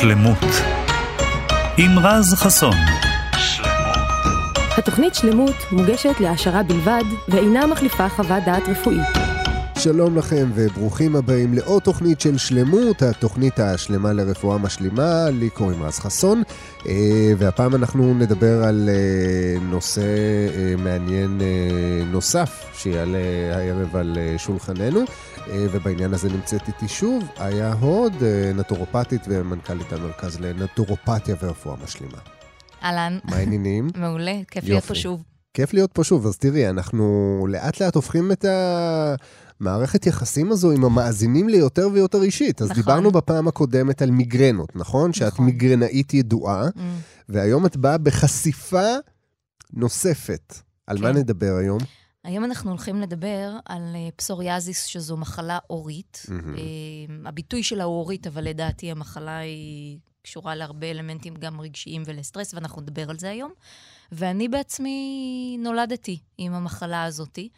שלמות עם רז חסון. התוכנית שלמות מוגשת להעשרה בלבד ואינה מחליפה חוות דעת רפואית. שלום לכם וברוכים הבאים לעוד תוכנית של שלמות, התוכנית השלמה לרפואה משלימה, לי קוראים רז חסון, אה, והפעם אנחנו נדבר על אה, נושא אה, מעניין נוסף שיעלה הערב על שולחננו, ובעניין הזה נמצאת איתי שוב איה הוד, נטורופטית ומנכ"לית המרכז לנטורופתיה ורפואה משלימה. אהלן. מה העניינים? מעולה, כיף להיות פה שוב. כיף להיות פה שוב, אז תראי, אנחנו לאט לאט הופכים את ה... מערכת יחסים הזו עם המאזינים ליותר ויותר אישית. אז נכון. דיברנו בפעם הקודמת על מיגרנות, נכון? נכון. שאת מיגרנאית ידועה, mm. והיום את באה בחשיפה נוספת. על כן. מה נדבר היום? היום אנחנו הולכים לדבר על אה, פסוריאזיס, שזו מחלה אורית. Mm-hmm. הביטוי שלה הוא אורית, אבל לדעתי המחלה היא קשורה להרבה אלמנטים גם רגשיים ולסטרס, ואנחנו נדבר על זה היום. ואני בעצמי נולדתי עם המחלה הזאתי.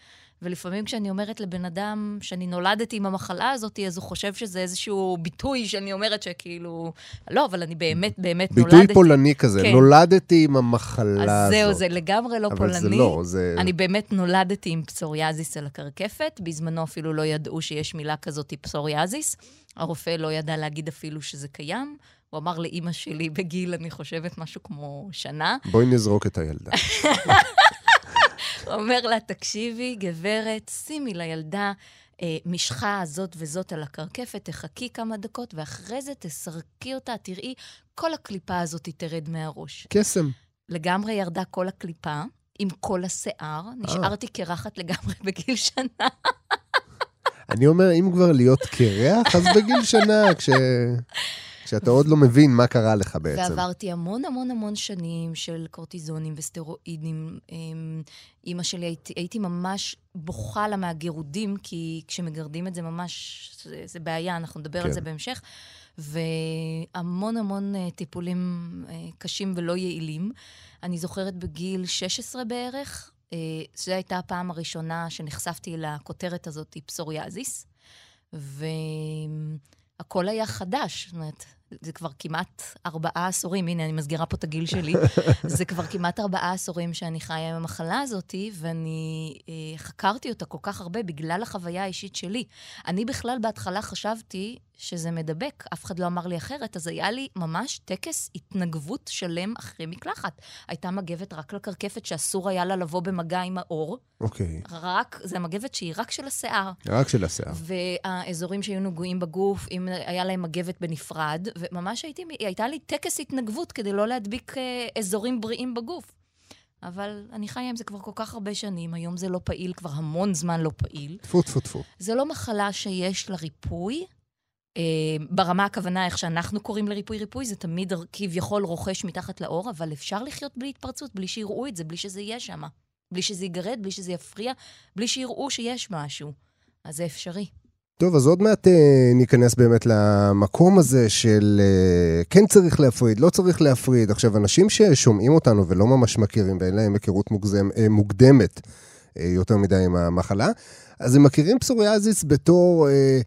ולפעמים כשאני אומרת לבן אדם שאני נולדתי עם המחלה הזאת, אז הוא חושב שזה איזשהו ביטוי שאני אומרת שכאילו, לא, אבל אני באמת, באמת ביטוי נולדתי. ביטוי פולני כזה, כן. נולדתי עם המחלה אז הזאת. זהו, זה לגמרי לא אבל פולני. אבל זה לא, זה... אני באמת נולדתי עם פסוריאזיס על הקרקפת, בזמנו אפילו לא ידעו שיש מילה כזאת, פסוריאזיס. הרופא לא ידע להגיד אפילו שזה קיים. הוא אמר לאימא שלי בגיל, אני חושבת, משהו כמו שנה. בואי נזרוק את הילדה. אומר לה, תקשיבי, גברת, שימי לילדה אה, משחה זאת וזאת על הקרקפת, תחכי כמה דקות, ואחרי זה תסרקי אותה, תראי, כל הקליפה הזאת תרד מהראש. קסם. לגמרי ירדה כל הקליפה, עם כל השיער. נשארתי קרחת לגמרי בגיל שנה. אני אומר, אם כבר להיות קרח, אז בגיל שנה, כש... כשאתה עוד לא מבין מה קרה לך בעצם. ועברתי המון המון המון שנים של קורטיזונים וסטרואידים. אמ, אימא שלי, הייתי, הייתי ממש בוכה לה מהגירודים, כי כשמגרדים את זה ממש, זה, זה בעיה, אנחנו נדבר כן. על זה בהמשך. והמון המון uh, טיפולים uh, קשים ולא יעילים. אני זוכרת בגיל 16 בערך, uh, זו הייתה הפעם הראשונה שנחשפתי לכותרת הזאת, פסוריאזיס. והכל היה חדש. זאת אומרת, זה כבר כמעט ארבעה עשורים, הנה, אני מסגירה פה את הגיל שלי, זה כבר כמעט ארבעה עשורים שאני חיה עם המחלה הזאת, ואני אה, חקרתי אותה כל כך הרבה בגלל החוויה האישית שלי. אני בכלל בהתחלה חשבתי שזה מדבק, אף אחד לא אמר לי אחרת, אז היה לי ממש טקס התנגבות שלם אחרי מקלחת. הייתה מגבת רק לקרקפת שאסור היה לה לבוא במגע עם האור. אוקיי. רק, זה מגבת שהיא רק של השיער. רק של השיער. והאזורים שהיו נגועים בגוף, אם היה להם מגבת בנפרד, וממש הייתי, הייתה לי טקס התנגבות כדי לא להדביק אה, אזורים בריאים בגוף. אבל אני חיה עם זה כבר כל כך הרבה שנים, היום זה לא פעיל, כבר המון זמן לא פעיל. טפו, טפו, טפו. זה לא מחלה שיש לה ריפוי. אה, ברמה הכוונה, איך שאנחנו קוראים לריפוי ריפוי, זה תמיד כביכול רוכש מתחת לאור, אבל אפשר לחיות בלי התפרצות, בלי שיראו את זה, בלי שזה יהיה שם. בלי שזה יגרד, בלי שזה יפריע, בלי שיראו שיש משהו. אז זה אפשרי. טוב, אז עוד מעט אה, ניכנס באמת למקום הזה של אה, כן צריך להפריד, לא צריך להפריד. עכשיו, אנשים ששומעים אותנו ולא ממש מכירים ואין להם היכרות מוגזם, אה, מוקדמת אה, יותר מדי עם המחלה, אז הם מכירים פסוריאזיס בתור... אה,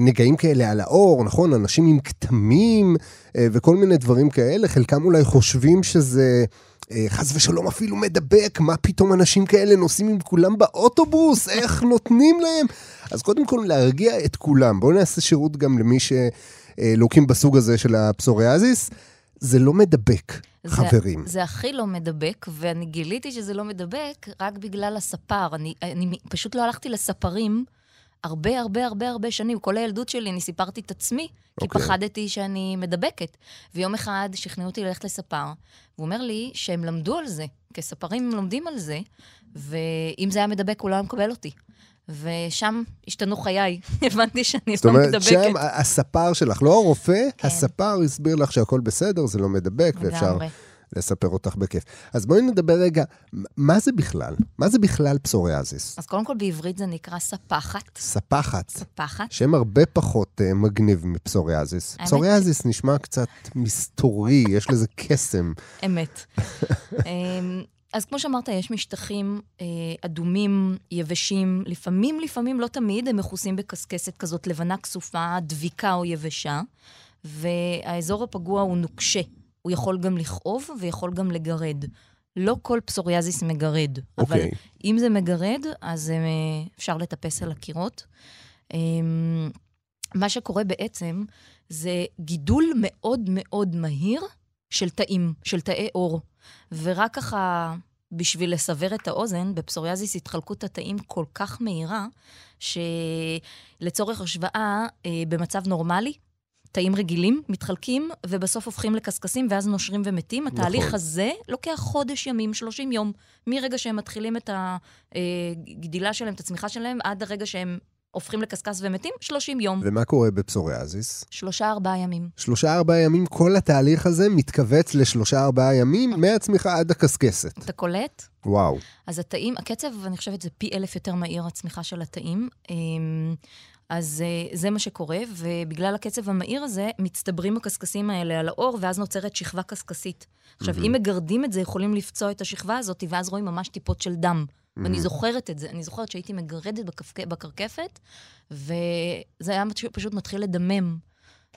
נגעים כאלה על האור, נכון? אנשים עם כתמים אה, וכל מיני דברים כאלה, חלקם אולי חושבים שזה אה, חס ושלום אפילו מדבק, מה פתאום אנשים כאלה נוסעים עם כולם באוטובוס, איך נותנים להם? אז קודם כל להרגיע את כולם. בואו נעשה שירות גם למי שלוקים בסוג הזה של הפסוריאזיס. זה לא מדבק, זה, חברים. זה הכי לא מדבק, ואני גיליתי שזה לא מדבק רק בגלל הספר. אני, אני פשוט לא הלכתי לספרים. הרבה הרבה הרבה הרבה שנים, כל הילדות שלי, אני סיפרתי את עצמי, okay. כי אוקיי. פחדתי שאני מדבקת. ויום אחד שכנעו אותי ללכת לספר, והוא אומר לי שהם למדו על זה, כספרים לומדים על זה, ואם זה היה מדבק, הוא לא היה מקבל אותי. ושם השתנו חיי, הבנתי שאני לא מדבקת. זאת אומרת, שם הספר שלך, לא הרופא, כן. הספר הסביר לך שהכל בסדר, זה לא מדבק, ואפשר... לספר אותך בכיף. אז בואי נדבר רגע, מה זה בכלל? מה זה בכלל פסוריאזיס? אז קודם כל בעברית זה נקרא ספחת. ספחת. ספחת. שם הרבה פחות uh, מגניב מפסוריאזיס. פסוריאזיס נשמע קצת מסתורי, יש לזה קסם. אמת. אמ, אז כמו שאמרת, יש משטחים אה, אדומים, יבשים, לפעמים, לפעמים, לא תמיד, הם מכוסים בקשקשת כזאת לבנה כסופה, דביקה או יבשה. והאזור הפגוע הוא נוקשה. הוא יכול גם לכאוב ויכול גם לגרד. לא כל פסוריאזיס מגרד, אבל אוקיי. אם זה מגרד, אז אה, אפשר לטפס על הקירות. אמ, מה שקורה בעצם זה גידול מאוד מאוד מהיר של תאים, של תאי עור. ורק ככה, בשביל לסבר את האוזן, בפסוריאזיס התחלקות התאים כל כך מהירה, שלצורך השוואה, אה, במצב נורמלי, תאים רגילים מתחלקים, ובסוף הופכים לקשקשים, ואז נושרים ומתים. נכון. התהליך הזה לוקח חודש ימים, 30 יום, מרגע שהם מתחילים את הגדילה שלהם, את הצמיחה שלהם, עד הרגע שהם הופכים לקשקש ומתים, 30 יום. ומה קורה בפסוריאזיס? שלושה-ארבעה ימים. שלושה ארבעה ימים, כל התהליך הזה מתכווץ לשלושה ארבעה ימים, מהצמיחה עד הקשקשת. אתה קולט? וואו. אז התאים, הקצב, אני חושבת, זה פי אלף יותר מהיר הצמיחה של התאים. אז אה, זה מה שקורה, ובגלל הקצב המהיר הזה, מצטברים הקשקשים האלה על האור, ואז נוצרת שכבה קשקשית. עכשיו, אם מגרדים את זה, יכולים לפצוע את השכבה הזאת, ואז רואים ממש טיפות של דם. ואני זוכרת את זה. אני זוכרת שהייתי מגרדת בקפק... בקרקפת, וזה היה פשוט- פשוט מתחיל לדמם.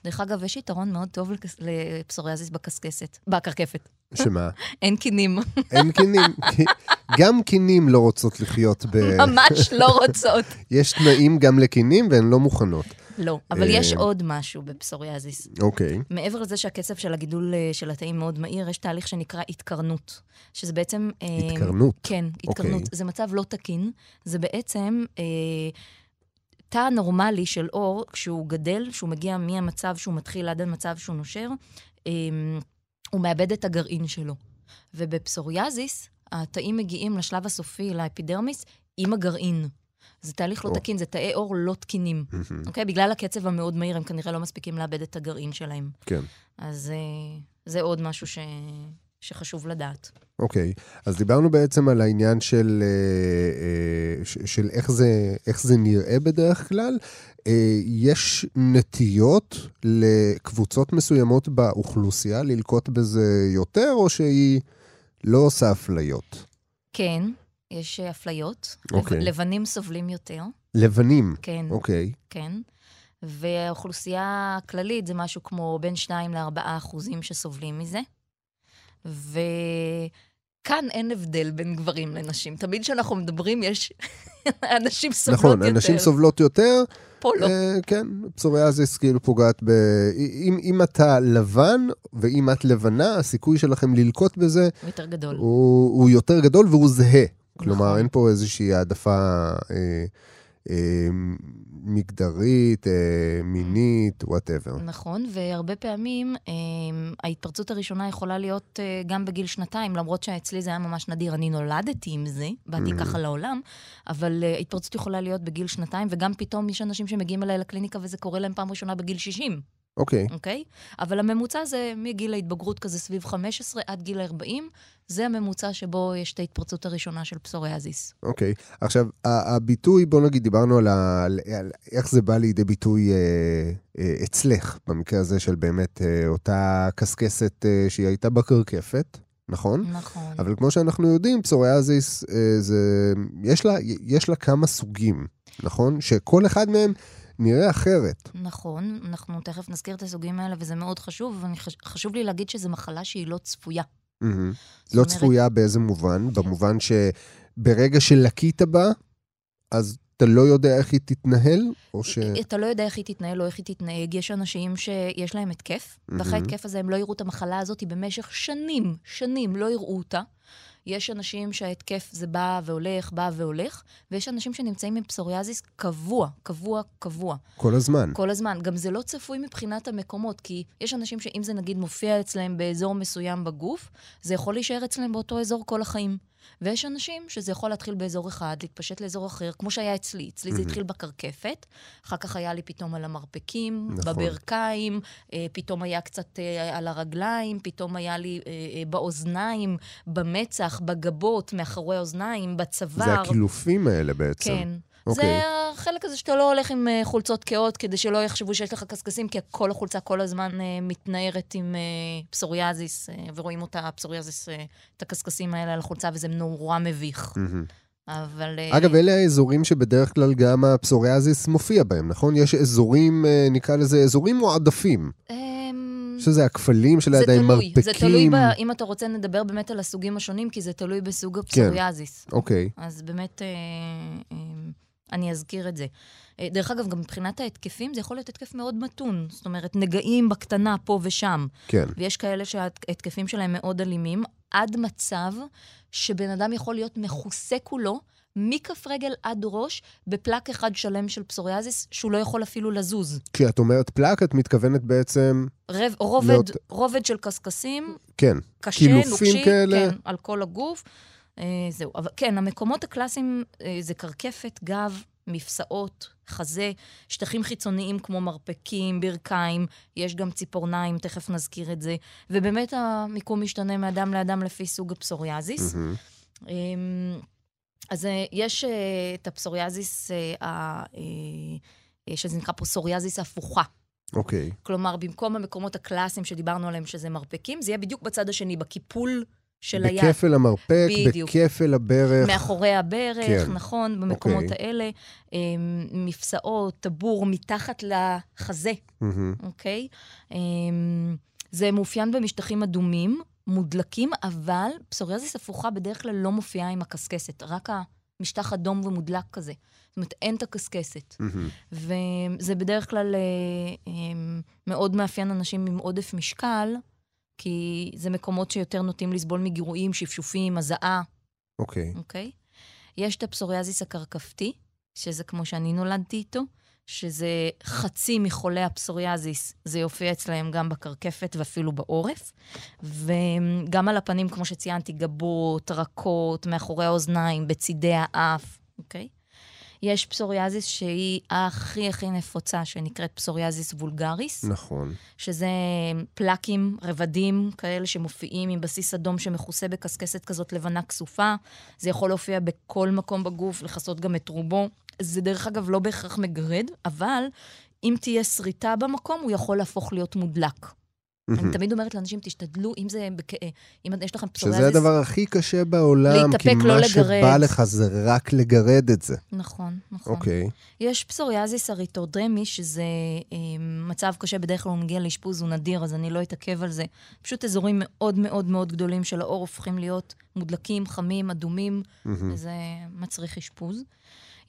דרך אגב, יש יתרון מאוד טוב לפסוריאזיס בקשקשת, בקרקפת. שמה? אין קינים, אין קינים. גם קינים לא רוצות לחיות ב... ממש לא רוצות. יש תנאים גם לקינים והן לא מוכנות. לא, אבל אה, יש עוד משהו בפסוריאזיס. אוקיי. מעבר לזה שהקצב של הגידול אה, של התאים מאוד מהיר, יש תהליך שנקרא התקרנות, שזה בעצם... אה, התקרנות? כן, התקרנות. אוקיי. זה מצב לא תקין. זה בעצם תא נורמלי של אור, כשהוא גדל, שהוא מגיע מהמצב שהוא מתחיל עד המצב שהוא נושר, הוא מאבד את הגרעין שלו. ובפסוריאזיס, התאים מגיעים לשלב הסופי, לאפידרמיס, עם הגרעין. זה תהליך לא. תקין, זה תאי עור לא תקינים. מהמם. אוקיי? בגלל הקצב המאוד מהיר, הם כנראה לא מספיקים לאבד את הגרעין שלהם. כן. אז אה, זה עוד משהו ש... שחשוב לדעת. אוקיי, אז דיברנו בעצם על העניין של, אה, אה, של איך, זה, איך זה נראה בדרך כלל. אה, יש נטיות לקבוצות מסוימות באוכלוסייה ללקוט בזה יותר, או שהיא לא עושה אפליות? כן, יש אפליות. אוקיי. לב... לבנים סובלים יותר, לבנים, כן, אוקיי. כן. והאוכלוסייה הכללית זה משהו כמו בין 2 ל-4 אחוזים שסובלים מזה. וכאן אין הבדל בין גברים לנשים. תמיד כשאנחנו מדברים, יש אנשים סובלות נכון, יותר. הנשים סובלות יותר, פה לא. אה, כן, פסוריאזיס כאילו פוגעת ב... אם, אם אתה לבן ואם את לבנה, הסיכוי שלכם ללקוט בזה הוא יותר גדול. הוא, הוא יותר גדול והוא זהה. כלומר, נכון. אין פה איזושהי העדפה אה, מגדרית, אה, מינית, וואטאבר. נכון, והרבה פעמים אה, ההתפרצות הראשונה יכולה להיות אה, גם בגיל שנתיים, למרות שאצלי זה היה ממש נדיר. אני נולדתי עם זה, באתי Mm. ככה לעולם, אבל אה, ההתפרצות יכולה להיות בגיל שנתיים, וגם פתאום יש אנשים שמגיעים אליי לקליניקה וזה קורה להם פעם ראשונה בגיל 60, אוקיי, אוקיי? אבל הממוצע זה מגיל ההתבגרות כזה סביב 15 עד גיל 40, זה הממוצע שבו יש את ההתפרצות הראשונה של פסוריאזיס. אוקיי. עכשיו, ה- הביטוי, בוא נגיד, דיברנו על, ה, על, על איך זה בא לידי ביטוי אה, אה, אצלך, במקרה הזה של באמת אה, אותה קשקשת אה, שהיא הייתה בקרקפת, נכון? נכון. אבל כמו שאנחנו יודעים, פסוריאזיס, אה, זה, יש, לה, יש לה כמה סוגים, נכון? שכל אחד מהם נראה אחרת. נכון, אנחנו תכף נזכיר את הסוגים האלה, וזה מאוד חשוב, וחשוב לי להגיד שזו מחלה שהיא לא צפויה. זאת לא אומרת- כן. צפויה באיזה מובן? במובן שברגע שלקית בה, אז אתה לא יודע איך היא תתנהל? או ש... אתה לא יודע איך היא תתנהל או איך היא תתנהג. יש אנשים שיש להם התקף, ואחרי מהמם. ההתקף הזה הם לא יראו את המחלה הזאת במשך שנים, שנים לא יראו אותה. יש אנשים שההתקף זה בא והולך, בא והולך, ויש אנשים שנמצאים עם פסוריאזיס קבוע, קבוע, קבוע. כל הזמן. כל הזמן. גם זה לא צפוי מבחינת המקומות, כי יש אנשים שאם זה נגיד מופיע אצלם באזור מסוים בגוף, זה יכול להישאר אצלם באותו אזור כל החיים. ויש אנשים שזה יכול להתחיל באזור אחד, להתפשט לאזור אחר, כמו שהיה אצלי. אצלי זה. התחיל בקרקפת, אחר כך היה לי פתאום על המרפקים, נכון. בברכיים, אה, פתאום היה קצת אה, על הרגליים, פתאום היה לי אה, אה, באוזניים, במצח, בגבות, מאחורי האוזניים, בצוואר. זה הקילופים האלה בעצם. כן. אוקיי. זה החלק הזה שאתה לא הולך עם אה, חולצות כהות כדי שלא יחשבו שיש לך קשקשים, כי כל החולצה כל הזמן אה, מתנערת עם אה, פסוריאזיס, ורואים אותה, פסוריאזיס, את הקשקשים האלה על החולצה, וזה נורא מביך. מהמם. אבל... אגב, אלה האזורים שבדרך כלל גם הפסוריאזיס מופיע בהם, נכון? יש אזורים, נקרא לזה אזורים מועדפים. אה, שזה הכפלים של הידיים, מרפקים. זה תלוי, ב, אם אתה רוצה נדבר באמת על הסוגים השונים, כי זה תלוי בסוג הפסוריאזיס. אוקיי. אז באמת, אה, אני אזכיר את זה. אה, דרך אגב, גם מבחינת ההתקפים, זה יכול להיות התקף מאוד מתון. זאת אומרת, נגעים בקטנה פה ושם. כן. ויש כאלה שההתקפים שלהם מאוד אלימים, עד מצב שבן אדם יכול להיות מכוסה כולו, מכף רגל עד ראש, בפלק אחד שלם של פסוריאזיס, שהוא לא יכול אפילו לזוז. כשאת אומרת פלק, את מתכוונת בעצם, רב, רובד, להיות- רובד של קשקשים, כן, קשה, נוקשי, כאלה? כן, על כל הגוף. אה, זהו. אבל כן, המקומות הקלאסיים אה, זה קרקפת, גב, מפסעות, חזה, שטחים חיצוניים כמו מרפקים, ברכיים, יש גם ציפורניים, תכף נזכיר את זה. ובאמת המיקום משתנה מאדם לאדם לפי סוג הפסוריאזיס. אמ, אז אה, יש את הפסוריאזיס, שזה נקרא פסוריאזיס הפוכה. אוקיי. כלומר, במקום המקומות הקלאסיים שדיברנו עליהם, שזה מרפקים, זה יהיה בדיוק בצד השני, בקיפול של היד. בכפל המרפק, בדיוק. בכפל הברך. מאחורי הברך, כן. נכון, במקומות אוקיי. האלה. אמ, מפסעות, טבור, מתחת לחזה. אוקיי? אמ, זה מאופיין במשטחים אדומים, מודלקים, אבל פסוריאזיס הפוכה בדרך כלל לא מופיעה עם הקשקשת, רק המשטח אדום ומודלק כזה. זאת אומרת, אין את הקשקשת. מהמם. וזה בדרך כלל אה, אה, מאוד מאפיין אנשים עם עודף משקל, כי זה מקומות שיותר נוטים לסבול מגירויים, שפשופים, הזעה, אוקיי. אוקיי? יש את הפסוריאזיס הקרקפתי, שזה כמו שאני נולדתי איתו, שזה חצי מחולי הפסוריאזיס, זה יופיע אצלהם גם בקרקפת ואפילו בעורף. וגם על הפנים, כמו שציינתי, גבות, רקות, מאחורי האוזניים, בצידי האף, אוקיי? יש פסוריאזיס שהיא הכי הכי נפוצה, שנקראת פסוריאזיס וולגריס. נכון. שזה פלקים, רבדים כאלה שמופיעים עם בסיס אדום שמכוסה בקשקשת כזאת לבנה כסופה. זה יכול להופיע בכל מקום בגוף, לכסות גם את רובו. זה דרך אגב לא בהכרח מגרד, אבל אם תהיה שריטה במקום, הוא יכול להפוך להיות מודלק. אני תמיד אומרת לאנשים, תשתדלו, אם זה, בק... אם יש לכם פסוריאזיס... שזה הדבר הכי קשה בעולם, להתאפק, כי לא מה שבא לגרד. לך זה רק לגרד את זה. נכון, נכון. אוקיי. יש פסוריאזיס אריתודרמי, שזה אה, מצב קשה, בדרך כלל הוא מגיע לאשפוז, הוא נדיר, אז אני לא אתעכב על זה. פשוט אזורים מאוד מאוד מאוד גדולים של העור הופכים להיות מודלקים, חמים, אדומים, וזה מצריך אשפוז.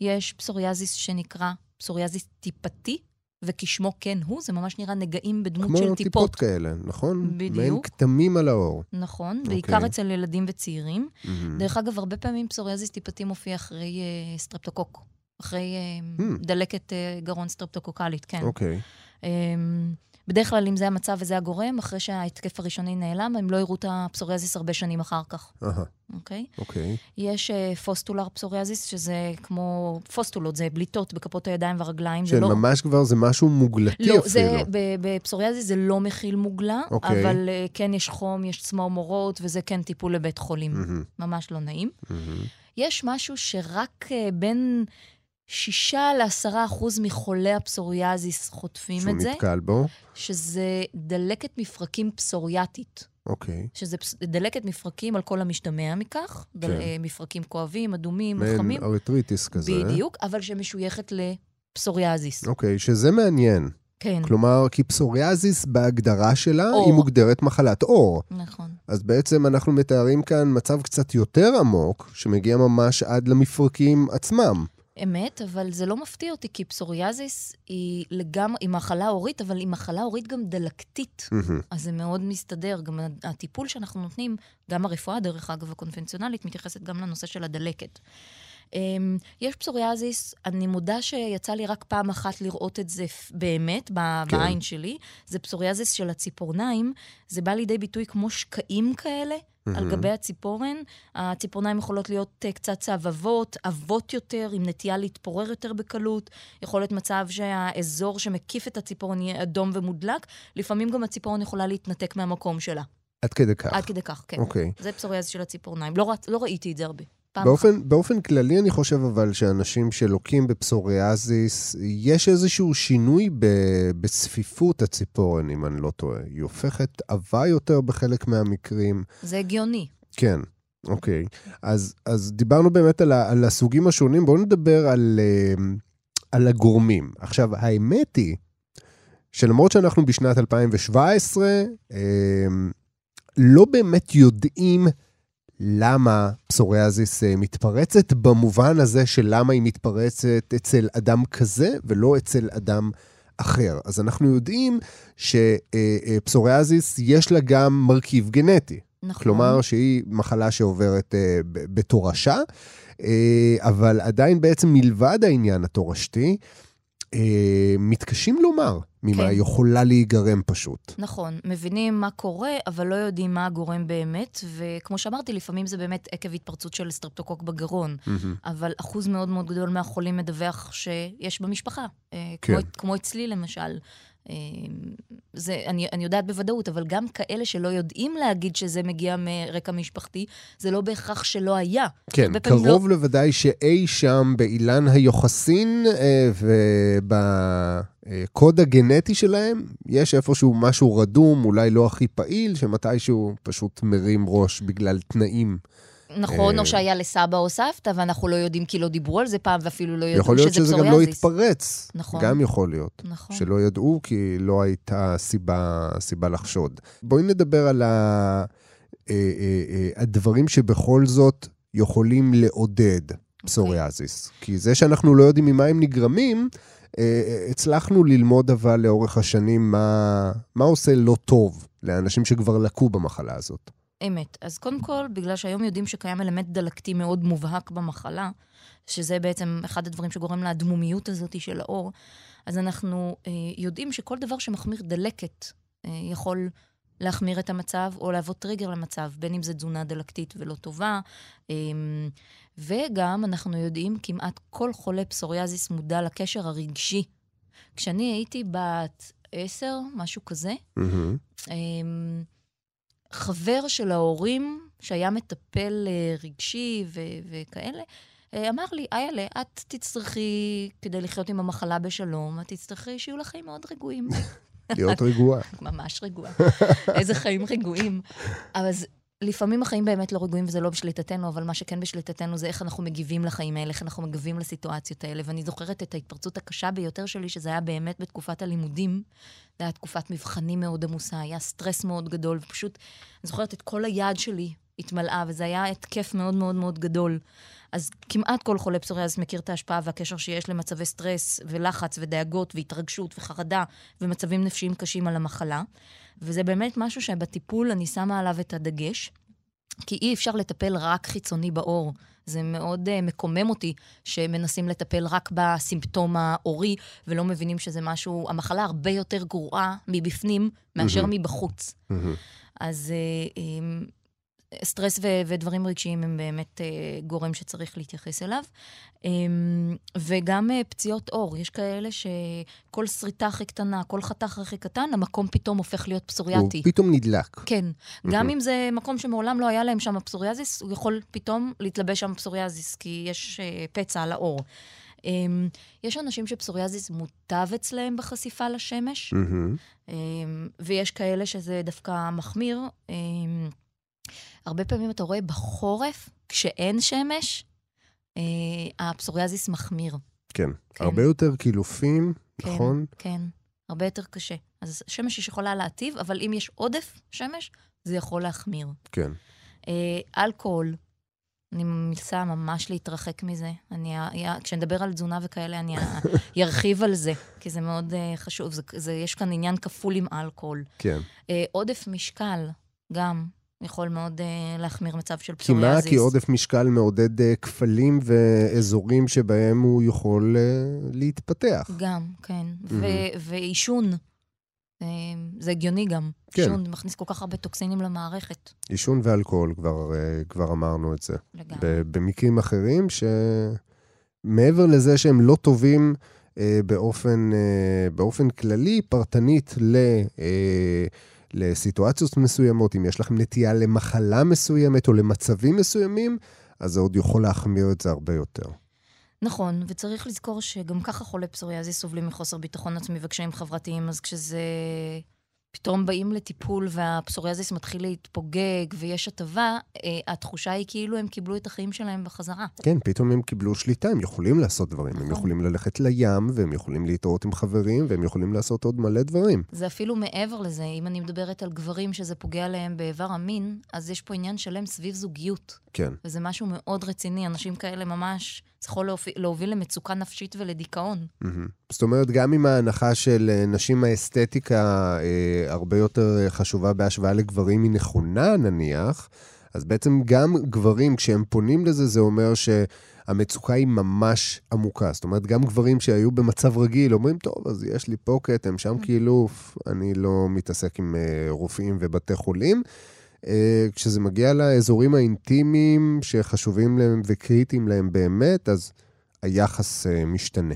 יש פסוריאזיס שנקרא פסוריאזיס טיפתי, וכשמו כן הוא, זה ממש נראה נגעים בדמות של כמו טיפות. טיפות כאלה, נכון? בדיוק. מעין כתמים על העור. נכון, אוקיי. בעיקר אצל ילדים וצעירים. מהמם. דרך אגב, הרבה פעמים פסוריאזיס טיפתי מופיע אחרי אה, סטרפטוקוק. אחרי אה, אהמ. דלקת אה, גרון סטרפטוקוקלית, כן. אוקיי. אמ, בדרך כלל, אם זה המצב וזה הגורם, אחרי שההתקף הראשוני נעלם, הם לא יראו את הפסוריאזיס הרבה שנים אחר כך, אוקיי? אוקיי. יש אה, pustular psoriasis, שזה כמו פוסטולות, זה בליטות בכפות הידיים והרגליים. של לא... ממש כבר זה משהו מוגלתי לא, אפילו. זה, בפסוריאזיס זה לא מכיל מוגלה, אוקיי. אבל uh, כן יש חום, יש צמרמורות, וזה כן טיפול לבית חולים. מהמם, ממש לא נעים. מהמם. יש משהו שרק uh, בין שישה לעשרה אחוז מחולי הפסוריאזיס חוטפים שהוא את זה, נתקל בו. שזה דלקת מפרקים פסוריאטית. אוקיי. שזה פס- דלקת מפרקים על כל המשתמע מכך, כן. דל- אה, מפרקים כואבים, אדומים, מעין חמים, אריטריטיס כזה. בדיוק, אבל שמשויכת לפסוריאזיס. אוקיי, שזה מעניין. כן, כלומר, כי פסוריאזיס בהגדרה שלה, עור. היא מוגדרת מחלת עור. נכון. אז בעצם אנחנו מתארים כאן מצב קצת יותר עמוק, שמגיע ממש עד למפרקים עצמם. אמת, אבל זה לא מפתיע אותי, כי פסוריאזיס היא לגמרי, היא מחלה הורית, אבל היא מחלה הורית גם דלקתית. מהמם. אז זה מאוד מסתדר. גם הטיפול שאנחנו נותנים, גם הרפואה, דרך אגב, הקונבנציונלית, מתייחסת גם לנושא של הדלקת. אמ, יש פסוריאזיס, אני מודה שיצא לי רק פעם אחת לראות את זה באמת, כן. בעין שלי. זה פסוריאזיס של הציפורניים. זה בא לידי ביטוי כמו שקעים כאלה. על גבי הציפורן. הציפורניים יכולות להיות אה, קצת צהבבות, עבות יותר, עם נטייה להתפורר יותר בקלות. יכול להיות מצב שהאזור שמקיף את הציפורן יהיה אדום ומודלק. לפעמים גם הציפורן יכולה להתנתק מהמקום שלה. עד כדי כך. עד כדי כך, כן. אוקיי. זה פסוריאזיס של הציפורניים. לא, לא ראיתי את זה הרבה. פעם אחת. באופן, באופן כללי אני חושב אבל שאנשים שלוקים בפסוריאזיס, יש איזשהו שינוי ב, בצפיפות הציפורן, אם אני לא טועה. היא הופכת עבה יותר בחלק מהמקרים. זה הגיוני. כן, אוקיי. אז, אז דיברנו באמת על, ה, על הסוגים השונים, בואו נדבר על, אה, על הגורמים. עכשיו, האמת היא שלמרות שאנחנו בשנת 2017, אמ, לא באמת יודעים למה פסוריאזיס אה, מתפרצת, במובן הזה של למה היא מתפרצת אצל אדם כזה ולא אצל אדם אחר. אז אנחנו יודעים שפסוריאזיס יש לה גם מרכיב גנטי. נכון. כלומר, שהיא מחלה שעוברת אה, בתורשה, אה, אבל עדיין בעצם מלבד העניין התורשתי, אה, מתקשים לומר ממה כן. יכולה להיגרם פשוט. נכון, מבינים מה קורה, אבל לא יודעים מה הגורם באמת, וכמו שאמרתי, לפעמים זה באמת עקב התפרצות של סטרפטוקוק בגרון. אבל אחוז מאוד מאוד גדול מהחולים מדווח שיש במשפחה. אה, כן. כמו, כמו אצלי למשל. אה, זה, אני, אני יודעת בוודאות, אבל גם כאלה שלא יודעים להגיד שזה מגיע מרקע משפחתי, זה לא בהכרח שלא היה. כן, קרוב לוודאי שאי שם באילן היוחסין אה, ובקוד הגנטי שלהם, יש איפשהו משהו רדום, אולי לא הכי פעיל, שמתישהו פשוט מרים ראש בגלל תנאים. נכון, אה, או שהיה לסבא או סבתא, ואנחנו לא יודעים כי לא דיברו על זה פעם, ואפילו לא ידעו יכול להיות שזה שזה גם לא פסוריאזיס. יתפרץ. נכון. גם יכול להיות. נכון. שלא ידעו כי לא הייתה סיבה, סיבה לחשוד. בואי נדבר על ה, אה, אה, אה, הדברים שבכל זאת יכולים לעודד פסוריאזיס. כי זה שאנחנו לא יודעים ממה הם נגרמים, אה, אה, הצלחנו ללמוד אבל לאורך השנים מה, מה עושה לא טוב לאנשים שכבר לקו במחלה הזאת. אמת. אז קודם כל, בגלל שהיום יודעים שקיים אלמנט דלקתי מאוד מובהק במחלה, שזה בעצם אחד הדברים שגורם לאדמומיות הזאת של האור, אז אנחנו אה, יודעים שכל דבר שמחמיר דלקת אה, יכול להחמיר את המצב או להוות טריגר למצב, בין אם זה תזונה דלקתית ולא טובה. אה, וגם אנחנו יודעים, כמעט כל חולה פסוריאזיס מודע לקשר הרגשי. כשאני הייתי בת עשר, משהו כזה, מהמם. אמ, חבר של ההורים, שהיה מטפל אה, רגשי ו- וכאלה, אה, אמר לי, איילה, את תצטרכי, כדי לחיות עם המחלה בשלום, את תצטרכי שיהיו לך חיים מאוד רגועים. להיות רגועה. ממש רגועה. איזה חיים רגועים. אבל לפעמים החיים באמת לא רגועים וזה לא בשליטתנו, אבל מה שכן בשליטתנו זה איך אנחנו מגיבים לחיים האלה, איך אנחנו מגיבים לסיטואציות האלה. ואני זוכרת את ההתפרצות הקשה ביותר שלי, שזה היה באמת בתקופת הלימודים. זו הייתה תקופת מבחנים מאוד עמוסה, היה סטרס מאוד גדול, ופשוט, אני זוכרת את כל היד שלי התמלאה, וזה היה התקף מאוד מאוד מאוד גדול. אז כמעט כל חולה פסוריאזיס מכיר את ההשפעה והקשר שיש למצבי סטרס ולחץ ודאגות והתרגשות וחרדה ומצבים נפשיים קשים על המחלה. וזה באמת משהו שבטיפול אני שמה עליו את הדגש, כי אי אפשר לטפל רק חיצוני בעור. זה מאוד uh, מקומם אותי שמנסים לטפל רק בסימפטום העורי, ולא מבינים שזה משהו, המחלה הרבה יותר גרועה מבפנים מאשר מהמם. מבחוץ. מהמם. אז uh, um, סטרס ו- ודברים רגשיים הם באמת uh, גורם שצריך להתייחס אליו. Um, וגם uh, פציעות עור, יש כאלה שכל שריטה הכי קטנה, כל חתך הכי קטן, המקום פתאום הופך להיות הוא פסוריאטי. פתאום נדלק. כן, גם אם זה מקום שמעולם לא היה להם שם פסוריאזיס, הוא יכול פתאום להתלבש שם פסוריאזיס, כי יש uh, פצע על העור. Um, יש אנשים שפסוריאזיס מוטב אצלהם בחשיפה לשמש, מהמם. um, ויש כאלה שזה דווקא מחמיר. Um, הרבה פעמים אתה רואה בחורף, כשאין שמש, uh, הפסוריאזיס מחמיר. כן. כן. הרבה יותר קילופים, כן, נכון? כן, הרבה יותר קשה. אז שמש יש יכולה להטיב, אבל אם יש עודף שמש, זה יכול להחמיר. כן. אה, אלכוהול, אני ממליצה ממש להתרחק מזה. אני, כשנדבר על תזונה וכאלה, אני ארחיב על זה, כי זה מאוד אה, חשוב. זה, זה, יש כאן עניין כפול עם אלכוהול. כן. אה, עודף משקל, גם, יכול מאוד אה, להחמיר מצב של כי מה? פסוריאזיס. כי עודף משקל מעודד אה, כפלים ואזורים שבהם הוא יכול אה, להתפתח. גם, כן. ו- מהמם. ועישון, אה, זה הגיוני גם. כן. עישון מכניס כל כך הרבה טוקסינים למערכת, עישון ואלכוהול, כבר, אה, כבר אמרנו את זה. לגמרי. ב- במקרים אחרים, שמעבר לזה שהם לא טובים אה, באופן, אה, באופן כללי, פרטנית ל... אה, לסיטואציות מסוימות, אם יש לכם נטייה למחלה מסוימת או למצבים מסוימים, אז זה עוד יכול להחמיר את זה הרבה יותר. נכון, וצריך לזכור שגם ככה חולי פסוריאזיס סובלים מחוסר ביטחון עצמי וקשיים חברתיים, אז כשזה פתאום באים לטיפול והפסוריאזיס מתחיל להתפוגג ויש הטבה, אה, התחושה היא כאילו הם קיבלו את החיים שלהם בחזרה. כן, פתאום הם קיבלו שליטה, הם יכולים לעשות דברים. נכון. הם יכולים ללכת לים, והם יכולים להתראות עם חברים, והם יכולים לעשות עוד מלא דברים. זה אפילו מעבר לזה, אם אני מדברת על גברים שזה פוגע להם באיבר המין, אז יש פה עניין שלם סביב זוגיות. כן. וזה משהו מאוד רציני, אנשים כאלה ממש, זה יכול להוביל, למצוקה נפשית ולדיכאון. זאת אומרת, גם עם ההנחה של אה, נשים האסתטיקה אה, הרבה יותר אה, חשובה בהשוואה לגברים היא נכונה, נניח, אז בעצם גם גברים, כשהם פונים לזה, זה אומר שהמצוקה היא ממש עמוקה. זאת אומרת, גם גברים שהיו במצב רגיל אומרים, טוב, אז יש לי פוקט, הם שם כאילו, "פ, אני לא מתעסק עם אה, רופאים ובתי חולים. אה, כשזה מגיע לאזורים האינטימיים שחשובים להם וקריטיים להם באמת, אז היחס אה, משתנה.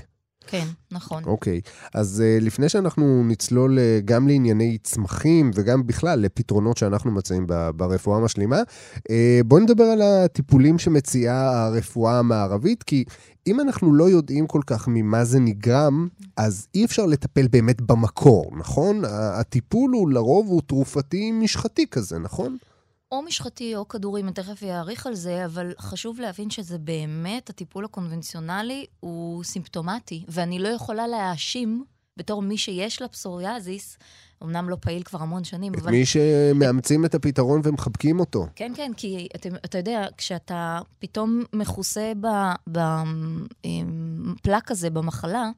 כן, נכון. אוקיי, אז uh, לפני שאנחנו נצלול uh, גם לענייני צמחים וגם בכלל לפתרונות שאנחנו מציעים ברפואה המשלימה, uh, בואו נדבר על הטיפולים שמציעה הרפואה המערבית, כי אם אנחנו לא יודעים כל כך ממה זה נגרם, אז אי אפשר לטפל באמת במקור, נכון? הטיפול הוא לרוב הוא תרופתי משחתי כזה, נכון? או משחתי או כדורים, אני תכף אעריך על זה, אבל חשוב להבין שזה באמת, הטיפול הקונבנציונלי הוא סימפטומטי, ואני לא יכולה להאשים בתור מי שיש לה פסוריאזיס, אמנם לא פעיל כבר המון שנים, את אבל... מי שמאמצים את הפתרון ומחבקים אותו. כן, כן, כי אתה, אתה יודע, כשאתה פתאום מכוסה בפלק הזה, במחלה,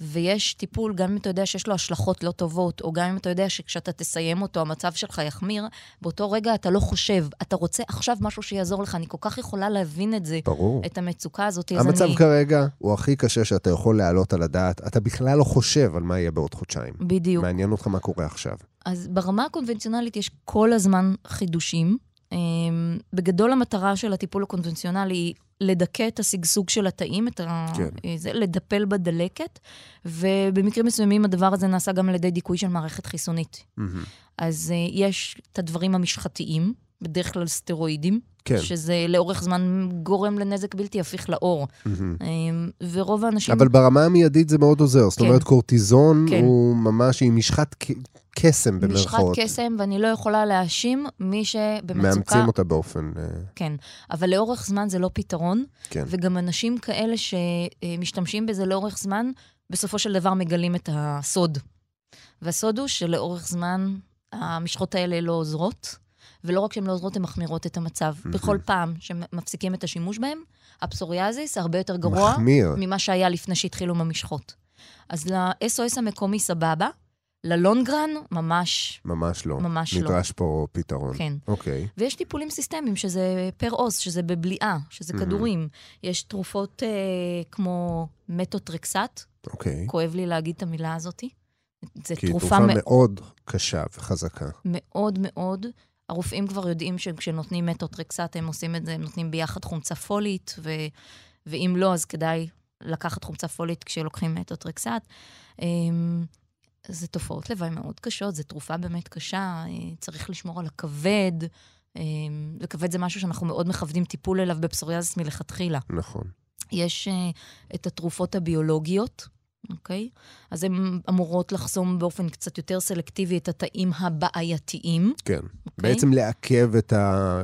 ויש טיפול, גם אם אתה יודע שיש לו השלכות לא טובות, או גם אם אתה יודע שכשאתה תסיים אותו, המצב שלך יחמיר, באותו רגע אתה לא חושב, אתה רוצה עכשיו משהו שיעזור לך. אני כל כך יכולה להבין את זה, ברור. את המצוקה הזאת. אז המצב אני... כרגע הוא הכי קשה שאתה יכול להעלות על הדעת. אתה בכלל לא חושב על מה יהיה בעוד חודשיים. בדיוק. מעניין אותך מה קורה עכשיו. אז ברמה הקונבנציונלית יש כל הזמן חידושים. אמ, בגדול המטרה של הטיפול הקונבנציונלי היא לדכא את השגשוג של התאים, את ה... כן. זה, לדפל בדלקת, ובמקרים מסוימים הדבר הזה נעשה גם על ידי דיכוי של מערכת חיסונית. אז uh, יש את הדברים המשחתיים, בדרך כלל סטרואידים, כן. שזה לאורך זמן גורם לנזק בלתי הפיך. מהמם. אמ, ורוב האנשים... אבל ברמה המיידית זה מאוד עוזר. זאת כן. אומרת, קורטיזון כן. הוא ממש עם משחת קסם משחת במרכאות. קסם, ואני לא יכולה להאשים מי שבמצוקה... מאמצים אותה באופן... אה, כן, אבל לאורך זמן זה לא פתרון, כן. וגם אנשים כאלה שמשתמשים בזה לאורך זמן, בסופו של דבר מגלים את הסוד. והסוד הוא שלאורך זמן המשחות האלה לא עוזרות, ולא רק שהן לא עוזרות, הן מחמירות את המצב. בכל פעם שמפסיקים את השימוש בהן, הפסוריאזיס הרבה יותר גרוע מחמיר. ממה שהיה לפני שהתחילו עם המשחות. אז ל-SOS המקומי סבבה, ללונגרן ממש, ממש לא. ממש לא. נדרש פה פתרון. כן. אוקיי. ויש טיפולים סיסטמיים, שזה פר אוס, שזה בבליעה, שזה Mhm. כדורים. יש תרופות אה, כמו מטוטרקסט, אוקיי. כואב לי להגיד את המילה הזאת. זו כי היא תרופה תרופה מאוד מאוד קשה וחזקה. מאוד מאוד. הרופאים כבר יודעים שכשנותנים מטוטרקסט, הם עושים את זה, הם נותנים ביחד חומצה פולית, ו... ואם לא, אז כדאי לקחת חומצה פולית כשלוקחים מטוטרקסט. אמ, זה תופעות לוואי מאוד קשות, זו תרופה באמת קשה, אה, צריך לשמור על הכבד, אמ, וכבד זה משהו שאנחנו מאוד מכבדים טיפול אליו בפסוריאזיס מלכתחילה. נכון. יש uh, את התרופות הביולוגיות, אוקיי? אז הן אמורות לחסום באופן קצת יותר סלקטיבי את התאים הבעייתיים. כן. אוקיי? בעצם לעכב את ה...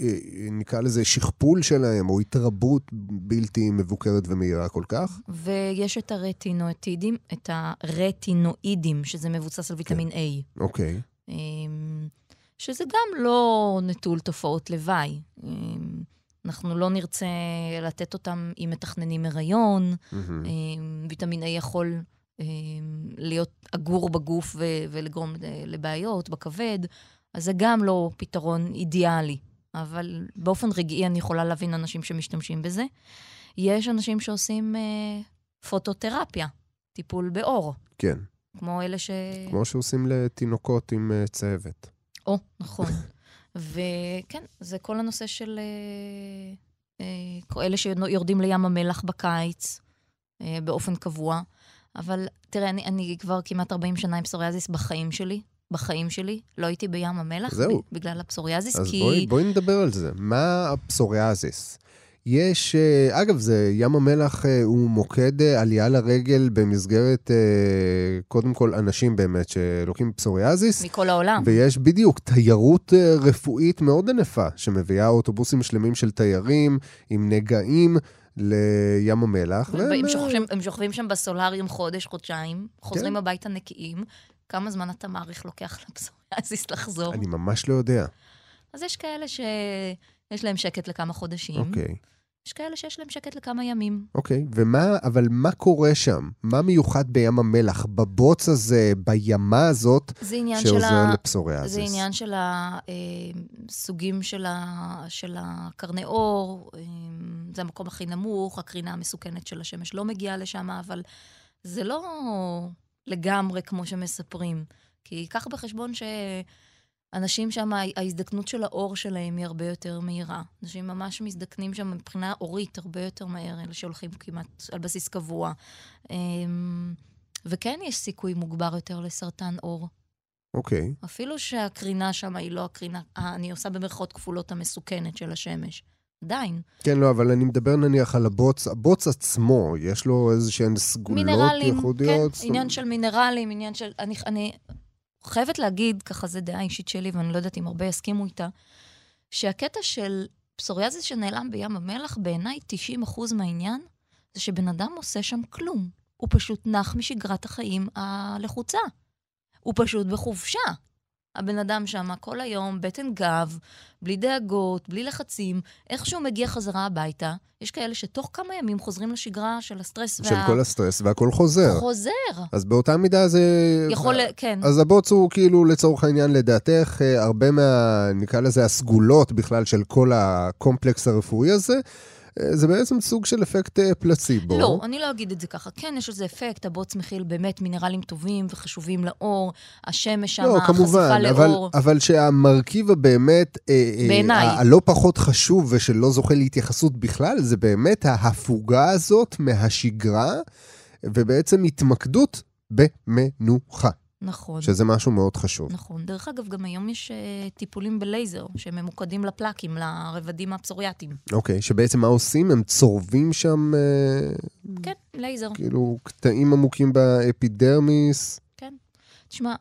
אה, נקרא לזה שכפול שלהם, או התרבות בלתי מבוקרת ומהירה כל כך. ויש את הרטינואידים, את הרטינואידים, שזה מבוסס על ויטמין A. אוקיי. אמ, שזה גם לא נטול תופעות לוואי. אנחנו לא נרצה לתת אותם אם מתכננים הריון. אמ, ויטמין A יכול אמ, להיות אגור בגוף ו- ולגרום לבעיות בכבד, אז זה גם לא פתרון אידיאלי. אבל באופן רגעי אני יכולה להבין אנשים שמשתמשים בזה. יש אנשים שעושים אה, פוטותרפיה, טיפול באור, כן. כמו אלה ש... כמו שעושים לתינוקות עם אה, צהבת. או, נכון. וכן, זה כל הנושא של אה, אה, אלה שיורדים לים המלח בקיץ אה, באופן קבוע. אבל תראה, אני, אני כבר כמעט 40 שנה עם פסוריאזיס בחיים שלי. בחיים שלי, לא הייתי בים המלח זהו. בגלל הפסוריאזיס, אז כי... בואי, בואי נדבר על זה. מה הפסוריאזיס? יש, אה, אגב, זה, ים המלח אה, הוא מוקד אה, עלייה לרגל במסגרת, קודם כל, אנשים באמת שלוקים פסוריאזיס. מכל העולם. ויש בדיוק תיירות רפואית מאוד ענפה, שמביאה אוטובוסים שלמים של תיירים עם נגעים. לים המלח. והם שוכבים, שוכבים שם בסולאריום חודש, חודשיים, חוזרים כן. הביתה נקיים. כמה זמן אתה מעריך לוקח לפסוריאזיס לחזור? אני ממש לא יודע. אז יש כאלה שיש להם שקט לכמה חודשים. אוקיי. Okay. יש כאלה שיש להם שקט לכמה ימים. אוקיי, okay, ומה, אבל מה קורה שם? מה מיוחד בים המלח, בבוץ הזה, בימה הזאת, שעוזר לפסוריאזיס? זה עניין של הסוגים אה, של, ה, של הקרני אור, אה, זה המקום הכי נמוך, הקרינה המסוכנת של השמש לא מגיעה לשם, אבל זה לא לגמרי כמו שמספרים. כי קח בחשבון ש... אנשים שם, ההזדקנות של האור שלהם היא הרבה יותר מהירה. אנשים ממש מזדקנים שם מבחינה אורית הרבה יותר מהר, אלה שהולכים כמעט על בסיס קבוע. אמ, וכן יש סיכוי מוגבר יותר לסרטן עור. אוקיי. Okay. אפילו שהקרינה שם היא לא הקרינה, אני עושה במרכאות כפולות המסוכנת של השמש. עדיין. כן, לא, אבל אני מדבר נניח על הבוץ, הבוץ עצמו, יש לו איזה שהן סגולות מינרלים, ייחודיות? מינרלים, כן, עניין של מינרלים, עניין של... אני, אני חייבת להגיד, ככה זו דעה אישית שלי, ואני לא יודעת אם הרבה יסכימו איתה, שהקטע של פסוריאזיס שנעלם בים המלח, בעיניי 90% מהעניין, זה שבן אדם עושה שם כלום. הוא פשוט נח משגרת החיים הלחוצה. הוא פשוט בחופשה. הבן אדם שם כל היום, בטן גב, בלי דאגות, בלי לחצים, איכשהו מגיע חזרה הביתה. יש כאלה שתוך כמה ימים חוזרים לשגרה של הסטרס של וה... כל הסטרס, והכל חוזר. חוזר. אז באותה מידה זה... יכול, כן. אז הבוץ הוא כאילו, לצורך העניין, לדעתך, אה, הרבה מה... נקרא לזה הסגולות בכלל של כל הקומפלקס הרפואי הזה. אה, זה בעצם סוג של אפקט אה, פלסיבו. לא, אני לא אגיד את זה ככה. כן, יש לזה אפקט, הבוץ מכיל באמת מינרלים טובים וחשובים לאור, השמש שם, לא, החשיפה לאור. אבל, אבל שהמרכיב הבאמת, אה, בעיניי, הלא פחות חשוב ושלא זוכה להתייחסות בכלל, זה באמת ההפוגה הזאת מהשגרה, ובעצם התמקדות במנוחה. נכון. שזה משהו מאוד חשוב. נכון. דרך אגב, גם היום יש אה, טיפולים בלייזר, שממוקדים לפלאקים, לרבדים הפסוריאטיים. אוקיי, שבעצם מה עושים? הם צורבים שם... אה, כן, לייזר. כאילו, קטעים עמוקים באפידרמיס. כן. תשמע,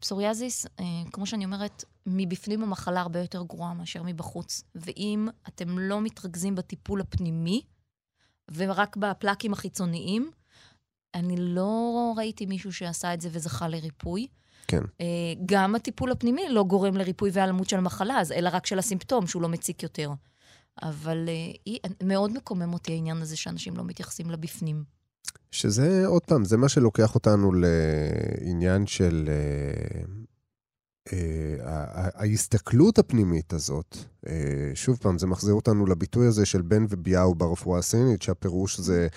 פסוריאזיס, אה, כמו שאני אומרת, מבפנים המחלה הרבה יותר גרועה מאשר מבחוץ. ואם אתם לא מתרכזים בטיפול הפנימי, ורק בפלאקים החיצוניים, אני לא ראיתי מישהו שעשה את זה וזכה לריפוי. כן. אה, גם הטיפול הפנימי לא גורם לריפוי והיעלמות של המחלה, אלא רק של הסימפטום, שהוא לא מציק יותר. אבל אה, מאוד מקומם אותי העניין הזה שאנשים לא מתייחסים לבפנים. שזה, עוד פעם, זה מה שלוקח אותנו לעניין של אה, ההסתכלות הפנימית הזאת. שוב פעם, זה מחזיר אותנו לביטוי הזה של בן וביהו ברפואה הסינית, שהפירוש זה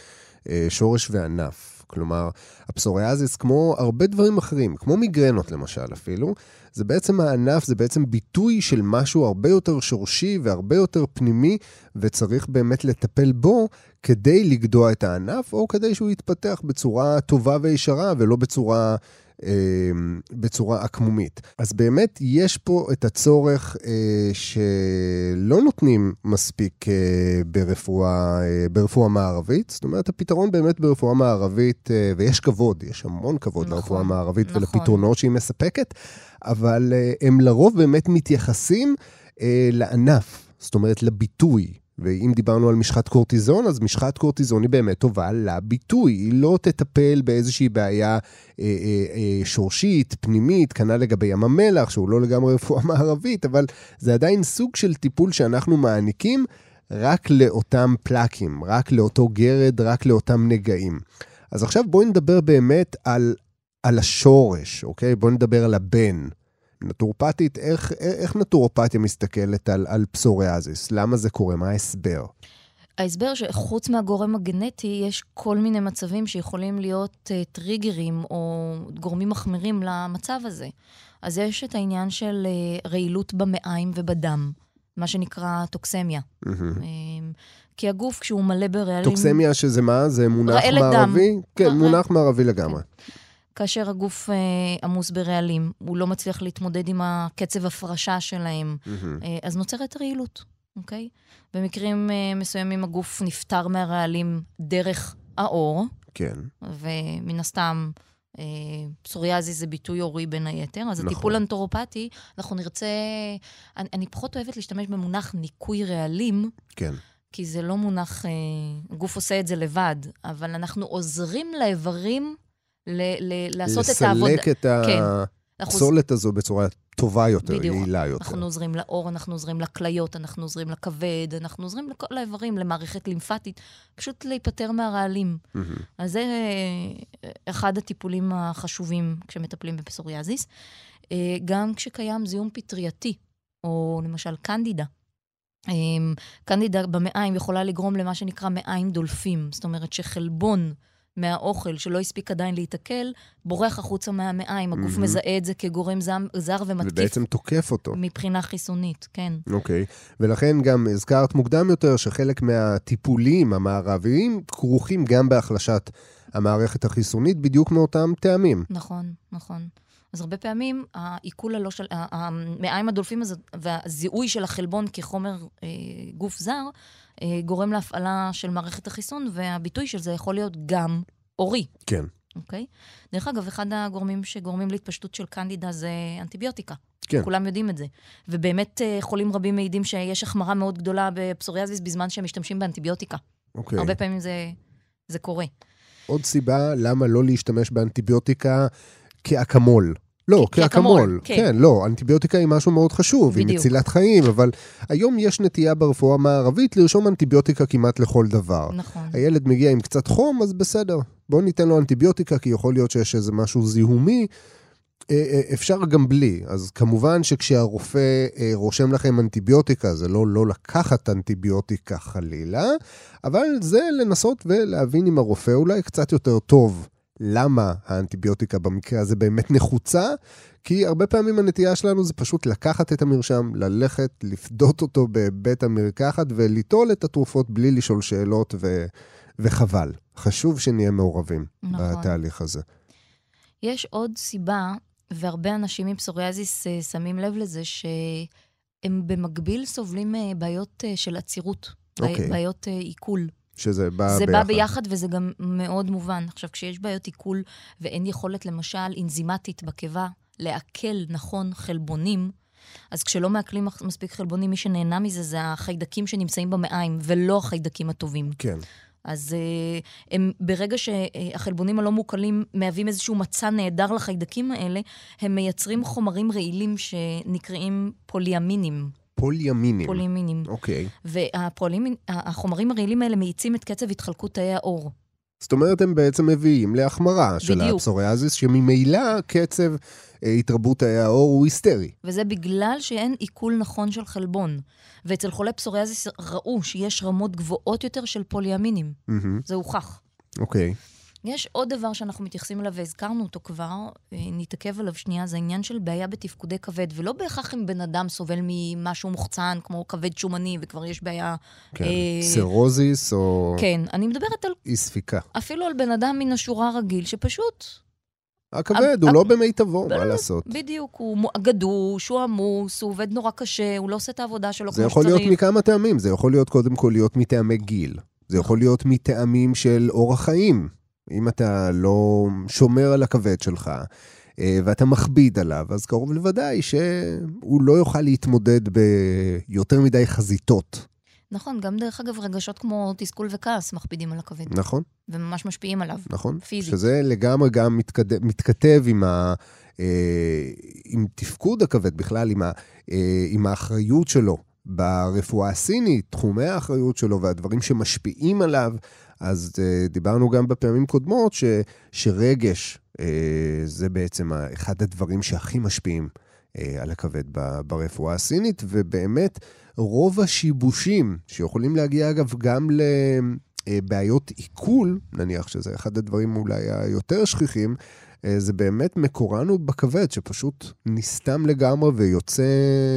שורש וענף. כלומר, הפסוריאזיס, כמו הרבה דברים אחרים, כמו מיגרנות למשל אפילו, זה בעצם הענף, זה בעצם ביטוי של משהו הרבה יותר שורשי והרבה יותר פנימי, וצריך באמת לטפל בו כדי לגדוע את הענף, או כדי שהוא יתפתח בצורה טובה וישרה, ולא בצורה בצורה עקמומית. אז באמת יש פה את הצורך אה, שלא נותנים מספיק אה, ברפואה, אה, ברפואה מערבית. זאת אומרת, הפתרון באמת ברפואה מערבית, ויש כבוד, יש המון כבוד נכון, לרפואה המערבית נכון. ולפתרונות שהיא מספקת, אבל הם לרוב באמת מתייחסים לענף, זאת אומרת, לביטוי. ואם דיברנו על משחת קורטיזון, אז משחת קורטיזון היא באמת טובה לביטוי. היא לא תטפל באיזושהי בעיה אה, אה, אה, שורשית, פנימית, כנ"ל לגבי ים המלח, שהוא לא לגמרי רפואה מערבית, אבל זה עדיין סוג של טיפול שאנחנו מעניקים רק לאותם פלאקים, רק לאותו גרד, רק לאותם נגעים. אז עכשיו בואי נדבר באמת על, על השורש, אוקיי? בואי נדבר על הבן. נטורופטית, איך, איך נטורופתיה מסתכלת על, על פסוריאזיס? למה זה קורה? מה ההסבר? ההסבר שחוץ מהגורם הגנטי, יש כל מיני מצבים שיכולים להיות uh, טריגרים או גורמים מחמירים למצב הזה. אז יש את העניין של uh, רעילות במעיים ובדם, מה שנקרא טוקסמיה. Mm-hmm. Uh, כי הגוף, כשהוא מלא ברעלים... טוקסמיה שזה מה? זה מונח מערבי? דם. כן, מונח מערבי לגמרי. כן. כאשר הגוף אה, עמוס ברעלים, הוא לא מצליח להתמודד עם הקצב הפרשה שלהם, mm-hmm. אה, אז נוצרת רעילות. אוקיי? במקרים uh, מסוימים הגוף נפטר מהרעלים דרך העור, כן. ומן הסתם אה, פסוריאזיס זה ביטוי הורי בין היתר, אז נכון. הטיפול אנתרופטי, אנחנו נרצה... אני, אני פחות אוהבת להשתמש במונח ניקוי רעלים, כן. כי זה לא מונח, אה, הגוף עושה את זה לבד, אבל אנחנו עוזרים לאיברים ל, ל, לעשות את העבודה. לסלק את כן. הפסולת הזו בצורה טובה יותר, בדיוק. יעילה יותר. אנחנו עוזרים לעור, אנחנו עוזרים לכליות, אנחנו עוזרים לכבד, אנחנו עוזרים לכל האיברים, למערכת לימפטית, פשוט להיפטר מהרעלים. מהמם. אז זה אה, אחד הטיפולים החשובים כשמטפלים בפסוריאזיס. אה, גם כשקיים זיהום פטרייתי, או למשל קנדידה. אה, קנדידה במעיים יכולה לגרום למה שנקרא מעיים דולפים. זאת אומרת שחלבון מהאוכל שלא הספיק עדיין להיתקל, בורח החוצה מהמעיים. הגוף מהמם. מזהה את זה כגורם זר ומתקיף ובעצם תוקף אותו. מבחינה חיסונית, כן. אוקיי. ולכן גם הזכרת מוקדם יותר שחלק מהטיפולים המערביים כרוכים גם בהחלשת המערכת החיסונית, בדיוק מאותם טעמים. נכון, נכון. אז הרבה פעמים העיכול הלא של... המעיים הדולפים הזה והזיהוי של החלבון כחומר אה, גוף זר גורם להפעלה של מערכת החיסון, והביטוי של זה יכול להיות גם עורי, כן. אוקיי? דרך אגב, אחד הגורמים שגורמים להתפשטות של קנדידה זה אנטיביוטיקה. כן. כולם יודעים את זה. ובאמת אה, חולים רבים מעידים שיש החמרה מאוד גדולה בפסוריאזיס בזמן שהם משתמשים באנטיביוטיקה. אוקיי. הרבה פעמים זה, זה קורה. עוד סיבה למה לא להשתמש באנטיביוטיקה כאקמול. לא, כאקמול. כן. כן, לא, אנטיביוטיקה היא משהו מאוד חשוב, היא בדיוק. מצילת חיים, אבל היום יש נטייה ברפואה המערבית לרשום אנטיביוטיקה כמעט לכל דבר. נכון. הילד מגיע עם קצת חום, אז בסדר. בואו ניתן לו אנטיביוטיקה, כי יכול להיות שיש איזה משהו זיהומי. אה, אה, אפשר גם בלי. אז כמובן שכשהרופא אה, רושם לכם אנטיביוטיקה, זה לא לא לקחת אנטיביוטיקה חלילה, אבל זה לנסות ולהבין עם הרופא אולי קצת יותר טוב למה האנטיביוטיקה במקרה הזה באמת נחוצה, כי הרבה פעמים הנטייה שלנו זה פשוט לקחת את המרשם, ללכת, לפדות אותו בבית המרקחת וליטול את התרופות בלי לשאול שאלות, ו... וחבל. חשוב שנהיה מעורבים נכון. בתהליך הזה. יש עוד סיבה, והרבה אנשים עם פסוריאזיס אה, שמים לב לזה, שהם במקביל סובלים אה, בעיות אה, של עצירות, בעי- אוקיי. בעיות אה, עיכול. שזה בא זה ביחד. בא ביחד וזה גם מאוד מובן. עכשיו, כשיש בעיות עיכול ואין יכולת, למשל, אנזימטית בקיבה, לעכל נכון חלבונים, אז כשלא מעכלים מספיק חלבונים, מי שנהנה מזה זה החיידקים שנמצאים במעיים, ולא החיידקים הטובים. כן. אז uh, הם, ברגע שהחלבונים הלא מוקלים מהווים איזשהו מצע נהדר לחיידקים האלה, הם מייצרים חומרים רעילים שנקראים פוליאמינים. פוליאמינים. פוליאמינים. אוקיי. והחומרים הרעילים האלה מאיצים את קצב התחלקות תאי העור. זאת אומרת, הם בעצם מביאים להחמרה של. הפסוריאזיס, שממילא קצב אה, התרבות תאי העור הוא היסטרי. וזה בגלל שאין עיכול נכון של חלבון. ואצל חולי פסוריאזיס ראו שיש רמות גבוהות יותר של פוליאמינים. מהמם, זה הוכח. אוקיי. יש עוד דבר שאנחנו מתייחסים אליו, והזכרנו אותו כבר, אה, נתעכב עליו שנייה, זה העניין של בעיה בתפקודי כבד, ולא בהכרח אם בן אדם סובל ממשהו מוחצן, כמו כבד שומני, וכבר יש בעיה... כן. אה, סרוזיס או כן, אני מדברת על, אי ספיקה. אפילו על בן אדם מן השורה רגיל, שפשוט... הכבד הוא לא במיטבו, מה לעשות? בדיוק, הוא גדוש, הוא עמוס, הוא עובד נורא קשה, הוא לא עושה את העבודה שלו זה כמו יכול שצריך. להיות מכמה טעמים, זה יכול להיות קודם כל להיות מטעמי גיל. זה יכול להיות מטעמים של אורח חיים. אם אתה לא שומר על הכבד שלך, אה, ואתה מכביד עליו, אז קרוב לוודאי שהוא לא יוכל להתמודד ביותר מדי חזיתות, נכון, גם דרך אגב, רגשות כמו תסכול וכעס מכבידים על הכבד, נכון? וממש משפיעים עליו. נכון? פיזית. שזה לגמרי גם מתכד... מתכתב עם, ה... אה, עם תפקוד הכבד בכלל, עם, ה... אה, עם האחריות שלו ברפואה הסינית, תחומי האחריות שלו והדברים שמשפיעים עליו. אז אה, דיברנו גם בפעמים קודמות ש... שרגש אה, זה בעצם אחד הדברים שהכי משפיעים אה, על הכבד ב... ברפואה הסינית, ובאמת רוב השיבושים שיכולים להגיע אגב גם ל... אה, בעיות עיכול, נניח שזה אחד הדברים אולי היותר שכיחים, זה באמת מקורן הוא בכבד, שפשוט נסתם לגמרי ויוצא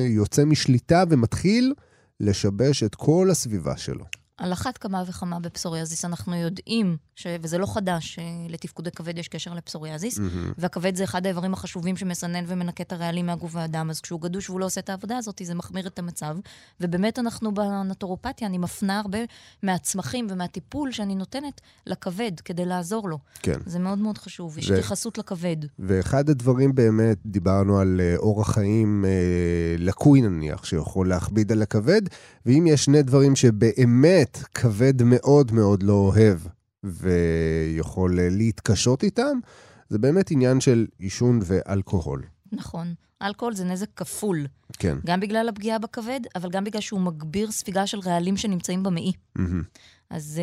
יוצא משליטה ומתחיל לשבש את כל הסביבה שלו. על אחת כמה וכמה בפסוריאזיס. אנחנו יודעים, ש... וזה לא חדש, שלתפקודי כבד יש קשר לפסוריאזיס, mm-hmm. והכבד זה אחד האיברים החשובים שמסנן ומנקה את הרעלים מהגוף והדם, אז כשהוא גדוש והוא לא עושה את העבודה הזאת, זה מחמיר את המצב. ובאמת אנחנו בנטורופתיה, אני מפנה הרבה מהצמחים ומהטיפול שאני נותנת לכבד כדי לעזור לו. כן. זה מאוד מאוד חשוב, יש ו... התייחסות לכבד. ואחד הדברים באמת, דיברנו על אה, אורח חיים אה, לקוי נניח, שיכול להכביד על הכבד, ואם יש שני דברים שבאמת כבד מאוד מאוד לא אוהב ויכול להתקשות איתם, זה באמת עניין של עישון ואלכוהול. נכון. אלכוהול זה נזק כפול. כן. גם בגלל הפגיעה בכבד, אבל גם בגלל שהוא מגביר ספיגה של רעלים שנמצאים במעי. Mm-hmm. אז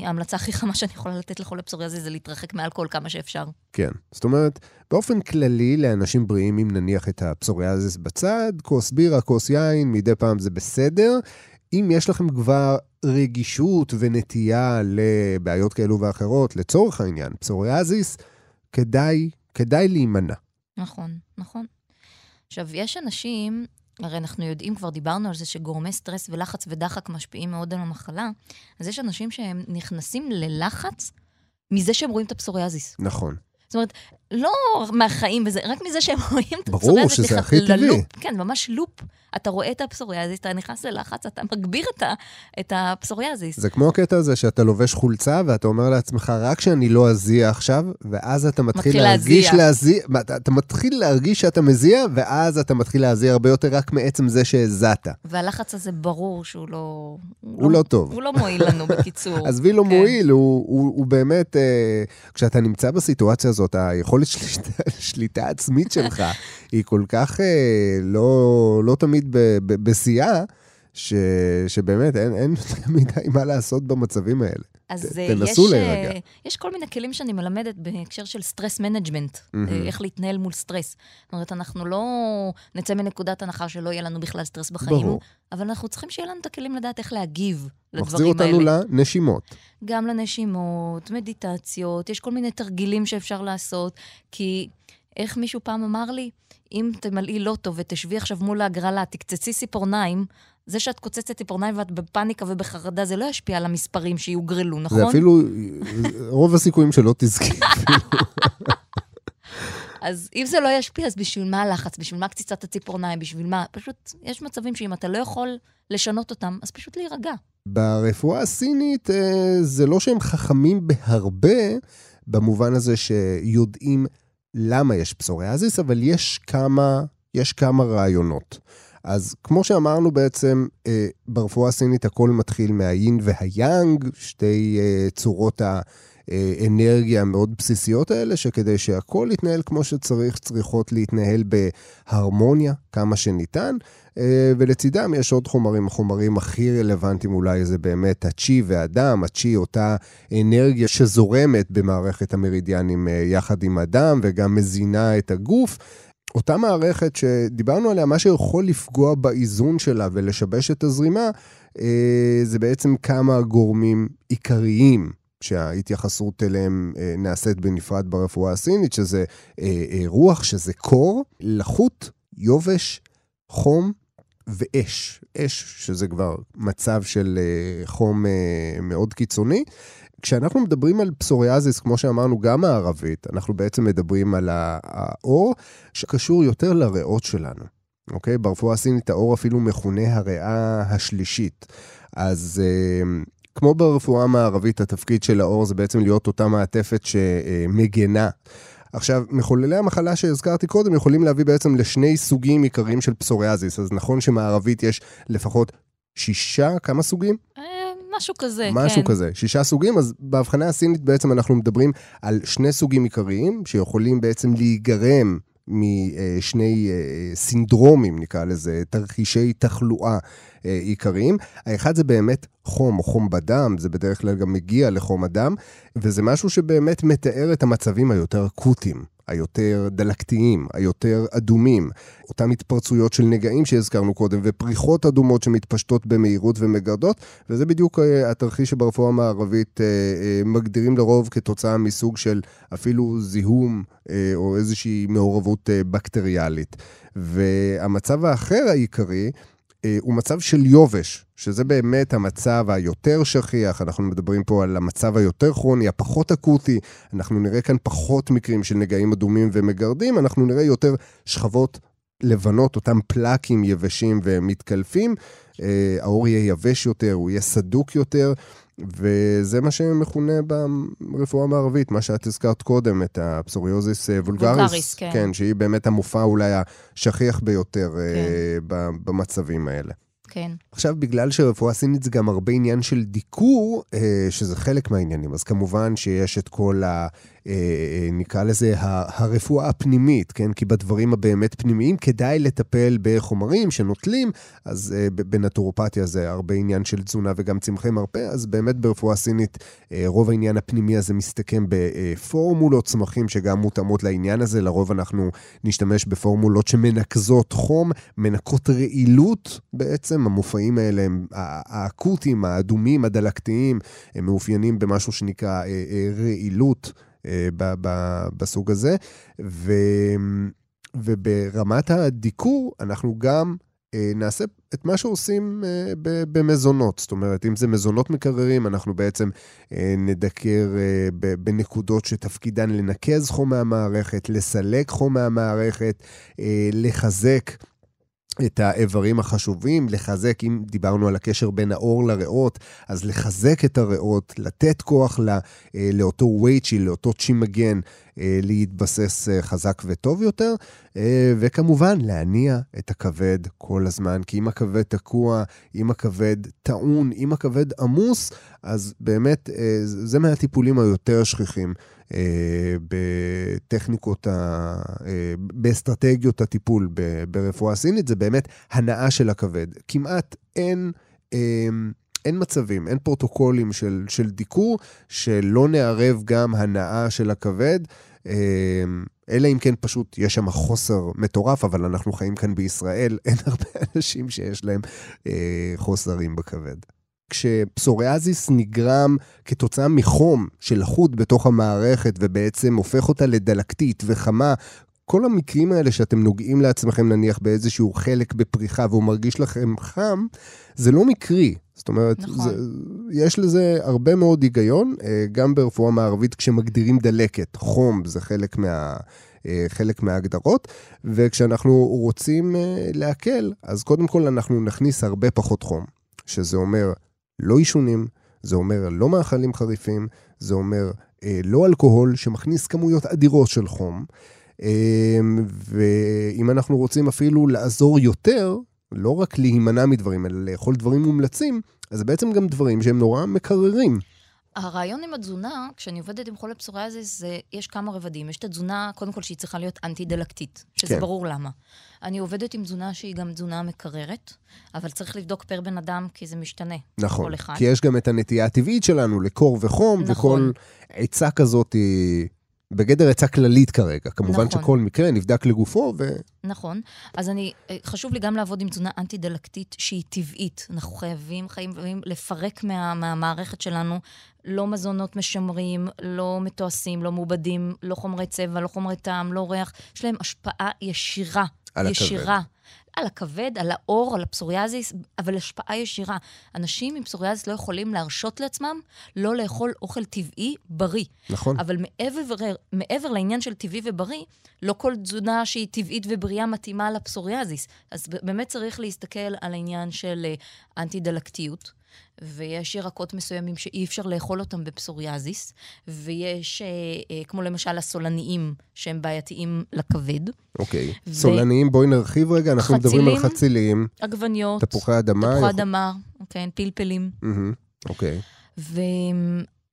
uh, ההמלצה הכי חמה שאני יכולה לתת לחולה פסוריאזיס זה להתרחק מאלכוהול כמה שאפשר. כן. זאת אומרת, באופן כללי, לאנשים בריאים, אם נניח את הפסוריאזיס בצד, כוס בירה, כוס יין, מדי פעם זה בסדר. אם יש לכם כבר רגישות ונטייה לבעיות כאלו ואחרות, לצורך העניין, פסוריאזיס, כדאי, כדאי להימנע. נכון, נכון. עכשיו, יש אנשים, הרי אנחנו יודעים, כבר דיברנו על זה, שגורמי סטרס ולחץ ודחק משפיעים מאוד על המחלה, אז יש אנשים שהם נכנסים ללחץ מזה שהם רואים את הפסוריאזיס. נכון. זאת אומרת, לא מהחיים וזה, רק מזה שהם רואים את הפסוריאזיס. ברור שזה הכי טבעי. כן, ממש לופ. אתה רואה את הפסוריאזיס, אתה נכנס ללחץ, אתה מגביר את, ה, את הפסוריאזיס. זה כמו הקטע הזה שאתה לובש חולצה ואתה אומר לעצמך, רק שאני לא אזיע עכשיו, ואז אתה מתחיל, מתחיל להרגיש להזיע. אתה, אתה מתחיל להרגיש שאתה מזיע, ואז אתה מתחיל להזיע הרבה יותר רק מעצם זה שהזעת. והלחץ הזה ברור שהוא לא... הוא לא, לא טוב. הוא לא מועיל לנו, בקיצור. עזבי לא כן. מועיל, הוא, הוא, הוא באמת, אה, כשאתה נמצא בסיטואציה הזאת, היכולת שליטה, שליטה עצמית שלך היא כל כך אה, לא, לא תמיד בשיאה, שבאמת אין, אין יותר מדי מה לעשות במצבים האלה. אז ת, אה, תנסו יש, אה, להירגע. יש כל מיני כלים שאני מלמדת בהקשר של stress management, אה-הא. איך להתנהל מול סטרס. זאת אומרת, אנחנו לא נצא מנקודת הנחה שלא יהיה לנו בכלל סטרס בחיים, ברור. אבל אנחנו צריכים שיהיה לנו את הכלים לדעת איך להגיב לדברים האלה. מחזיר אותנו לנשימות. גם לנשימות, מדיטציות, יש כל מיני תרגילים שאפשר לעשות, כי איך מישהו פעם אמר לי, אם תמלאי לוטו ותשבי עכשיו מול ההגרלה, תקצצי ציפורניים, זה שאת קוצצת ציפורניים ואת בפאניקה ובחרדה, זה לא ישפיע על המספרים שיוגרלו, נכון? זה אפילו, רוב הסיכויים שלא תזכי אז אם זה לא ישפיע, אז בשביל מה הלחץ? בשביל מה קציצת הציפורניים? בשביל מה? פשוט, יש מצבים שאם אתה לא יכול לשנות אותם, אז פשוט להירגע. ברפואה הסינית אה, זה לא שהם חכמים בהרבה, במובן הזה שיודעים למה יש פסוריאזיס, אבל יש כמה, יש כמה רעיונות. אז כמו שאמרנו בעצם, אה, ברפואה הסינית הכל מתחיל מהיין והיאנג, שתי אה, צורות האנרגיה המאוד בסיסיות האלה, שכדי שהכל יתנהל כמו שצריך, צריכות להתנהל בהרמוניה כמה שניתן. אה, ולצידם יש עוד חומרים, החומרים הכי רלוונטיים אולי זה באמת הצ'י והדם, הצ'י אותה אנרגיה שזורמת במערכת המרידיאנים אה, יחד עם הדם וגם מזינה את הגוף. אותה מערכת שדיברנו עליה, מה שיכול לפגוע באיזון שלה ולשבש את הזרימה, אה, זה בעצם כמה גורמים עיקריים שההתייחסות אליהם נעשית בנפרד ברפואה הסינית, שזה רוח, שזה קור, לחות, יובש, חום ואש. אש, שזה כבר מצב של אה, חום אה, מאוד קיצוני. כשאנחנו מדברים על פסוריאזיס, כמו שאמרנו, גם הערבית, אנחנו בעצם מדברים על האור שקשור יותר לריאות שלנו. אוקיי? ברפואה הסינית האור אפילו מכונה הריאה השלישית. אז אה, כמו ברפואה המערבית, התפקיד של האור זה בעצם להיות אותה מעטפת שמגנה עכשיו, מחוללי המחלה שהזכרתי קודם יכולים להביא בעצם לשני סוגים עיקריים של פסוריאזיס. אז נכון שמערבית יש לפחות שישה, כמה סוגים? אה, משהו כזה, משהו כן. משהו כזה, שישה סוגים, אז בהבחנה הסינית בעצם אנחנו מדברים על שני סוגים עיקריים, שיכולים בעצם להיגרם משני אה, סינדרומים, נקרא לזה, תרחישי תחלואה אה, עיקריים. האחד זה באמת חום או חום בדם, זה בדרך כלל גם מגיע לחום הדם, וזה משהו שבאמת מתאר את המצבים היותר אקוטיים. היותר דלקתיים, היותר אדומים, אותן התפרצויות של נגעים שהזכרנו קודם, ופריחות אדומות שמתפשטות במהירות ומגרדות, וזה בדיוק uh, התרחיש שברפואה המערבית uh, uh, מגדירים לרוב כתוצאה מסוג של אפילו זיהום או איזושהי מעורבות בקטריאלית. והמצב האחר העיקרי, אה, הוא מצב של יובש, שזה באמת המצב היותר שכיח, אנחנו מדברים פה על המצב היותר כרוני, הפחות אקוטי, אנחנו נראה כאן פחות מקרים של נגעים אדומים ומגרדים, אנחנו נראה יותר שכבות לבנות, אותם פלקים יבשים ומתקלפים. אה, העור יהיה יבש יותר, הוא יהיה סדוק יותר, וזה מה שמכונה ברפואה המערבית, מה שאת הזכרת קודם, את הפסוריוזיס אה, וולגריס. וולגריס, כן. כן, שהיא באמת המופע אולי השכיח ביותר אה, כן. במצבים האלה. כן. עכשיו, בגלל שרפואה סינית זה גם הרבה עניין של דיקור, שזה חלק מהעניינים, אז כמובן שיש את כל ה... אה, אה, נקרא לזה הרפואה הפנימית, כן? כי בדברים הבאמת פנימיים כדאי לטפל בחומרים שנוטלים, אז אה, בנטורופתיה זה הרבה עניין של תזונה וגם צמחי מרפא, אז באמת ברפואה סינית רוב העניין הפנימי הזה מסתכם בפורמולות צמחים שגם מותאמות לעניין הזה, לרוב אנחנו נשתמש בפורמולות שמנקזות חום, מנקות רעילות בעצם, המופעים האלה הם האקוטיים, האדומים, הדלקתיים, הם מאופיינים במשהו שנקרא רעילות. אה, בסוג הזה. ו, וברמת הדיקור, אנחנו גם אה, נעשה את מה שעושים אה, במזונות. זאת אומרת, אם זה מזונות מקררים, אנחנו בעצם נדקר בנקודות שתפקידן לנקז חום מהמערכת, לסלק חום מהמערכת, לחזק. את האיברים החשובים, לחזק, אם דיברנו על הקשר בין האור לריאות, אז לחזק את הריאות, לתת כוח לא, לאותו וייצ'י, לאותו צ'ימגן, אה, להתבסס אה, חזק וטוב יותר, וכמובן להניע את הכבד כל הזמן, כי אם הכבד תקוע, אם הכבד טעון, אם הכבד עמוס, אז באמת זה מהטיפולים היותר שכיחים בטכניקות, ה... אה, באסטרטגיות הטיפול ברפואה סינית, זה באמת הנאה של הכבד. כמעט אין... אה, אין מצבים, אין פרוטוקולים של, של דיקור שלא נערב גם הנאה של הכבד, אלא אם כן פשוט יש שם חוסר מטורף, אבל אנחנו חיים כאן בישראל, אין הרבה אנשים שיש להם חוסרים בכבד. כשפסוריאזיס נגרם כתוצאה מחום של לחות בתוך המערכת ובעצם הופך אותה לדלקתית וחמה, כל המקרים האלה שאתם נוגעים לעצמכם נניח באיזשהו חלק בפריחה והוא מרגיש לכם חם, זה לא מקרי. זאת אומרת, נכון. זה, יש לזה הרבה מאוד היגיון, אה, גם ברפואה מערבית כשמגדירים דלקת, חום זה חלק מה... אה, חלק מההגדרות, וכשאנחנו רוצים אה, להקל, אז קודם כל אנחנו נכניס הרבה פחות חום, שזה אומר לא עישונים, זה אומר לא מאכלים חריפים, זה אומר אה, לא אלכוהול שמכניס כמויות אדירות של חום. אה, ואם אנחנו רוצים אפילו לעזור יותר, לא רק להימנע מדברים, אלא לאכול דברים מומלצים, אז זה בעצם גם דברים שהם נורא מקררים. הרעיון עם התזונה, כשאני עובדת עם חולה פסוריאזיס, זה, יש כמה רבדים. יש את התזונה, קודם כל, שהיא צריכה להיות אנטי-דלקתית, שזה כן. ברור למה. אני עובדת עם תזונה שהיא גם תזונה מקררת, אבל צריך לבדוק פר בן אדם, כי זה משתנה. נכון, כי יש גם את הנטייה הטבעית שלנו לקור וחום, נכון. וכל עצה כזאת היא... בגדר עצה כללית כרגע. כמובן נכון. שכל מקרה נבדק לגופו ו... נכון. אז אני, אה, חשוב לי גם לעבוד עם תזונה אנטי-דלקתית שהיא טבעית. אנחנו חייבים, חייבים לפרק מה, מהמערכת שלנו לא מזונות משמרים, לא מתועשים, לא מעובדים, לא חומרי צבע, לא חומרי טעם, לא ריח. יש להם השפעה ישירה. על ישירה. הכבד. על הכבד, על העור, על הפסוריאזיס, אבל השפעה ישירה. אנשים עם פסוריאזיס לא יכולים להרשות לעצמם לא לאכול אוכל טבעי בריא. נכון. אבל מעבר, מעבר לעניין של טבעי ובריא, לא כל תזונה שהיא טבעית ובריאה מתאימה לפסוריאזיס. אז באמת צריך להסתכל על העניין של אה, אנטי-דלקתיות. ויש ירקות מסוימים שאי אפשר לאכול אותם בפסוריאזיס, ויש, אה, אה, כמו למשל הסולניים, שהם בעייתיים לכבד. אוקיי. ו... סולניים, בואי נרחיב רגע, אנחנו חצילים, מדברים על חצילים. עגבניות. תפוחי אדמה. תפוחי יכול... אדמה, כן, פלפלים. אוקיי. ו...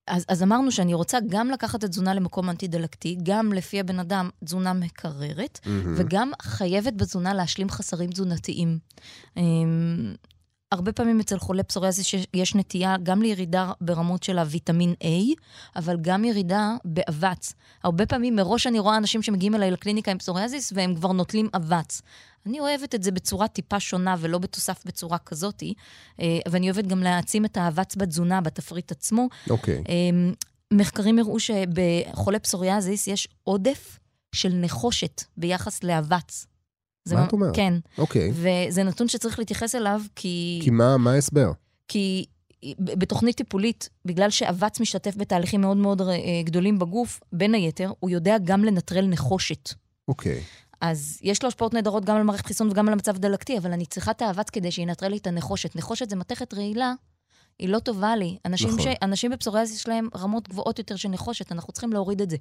אז, אז אמרנו שאני רוצה גם לקחת את תזונה למקום אנטי-דלקתי, גם לפי הבן אדם תזונה מקררת, mm-hmm. וגם חייבת בתזונה להשלים חסרים תזונתיים. הרבה פעמים אצל חולי פסוריאזיס יש נטייה גם לירידה ברמות של הוויטמין A, אבל גם ירידה באבץ. הרבה פעמים מראש אני רואה אנשים שמגיעים אליי לקליניקה עם פסוריאזיס והם כבר נוטלים אבץ. אני אוהבת את זה בצורה טיפה שונה ולא בתוסף בצורה כזאתי, אה, ואני אוהבת גם להעצים את האבץ בתזונה, בתפריט עצמו. אוקיי. Okay. אמ, מחקרים הראו שבחולי פסוריאזיס יש עודף של נחושת ביחס לאבץ. מה את אומרת? כן. אוקיי. וזה נתון שצריך להתייחס אליו, כי... כי מה מה ההסבר? כי בתוכנית טיפולית, בגלל שאבץ משתתף בתהליכים מאוד מאוד אה, גדולים בגוף, בין היתר, הוא יודע גם לנטרל נחושת. אוקיי. אז יש לו השפעות נהדרות גם על מערכת חיסון וגם על המצב הדלקתי, אבל אני צריכה את האבץ כדי שינטרל לי את הנחושת. נחושת זה מתכת רעילה, היא לא טובה לי. אנשים, נכון. ש... אנשים בפסוריאזיס יש להם רמות גבוהות יותר של נחושת, אנחנו צריכים להוריד את זה.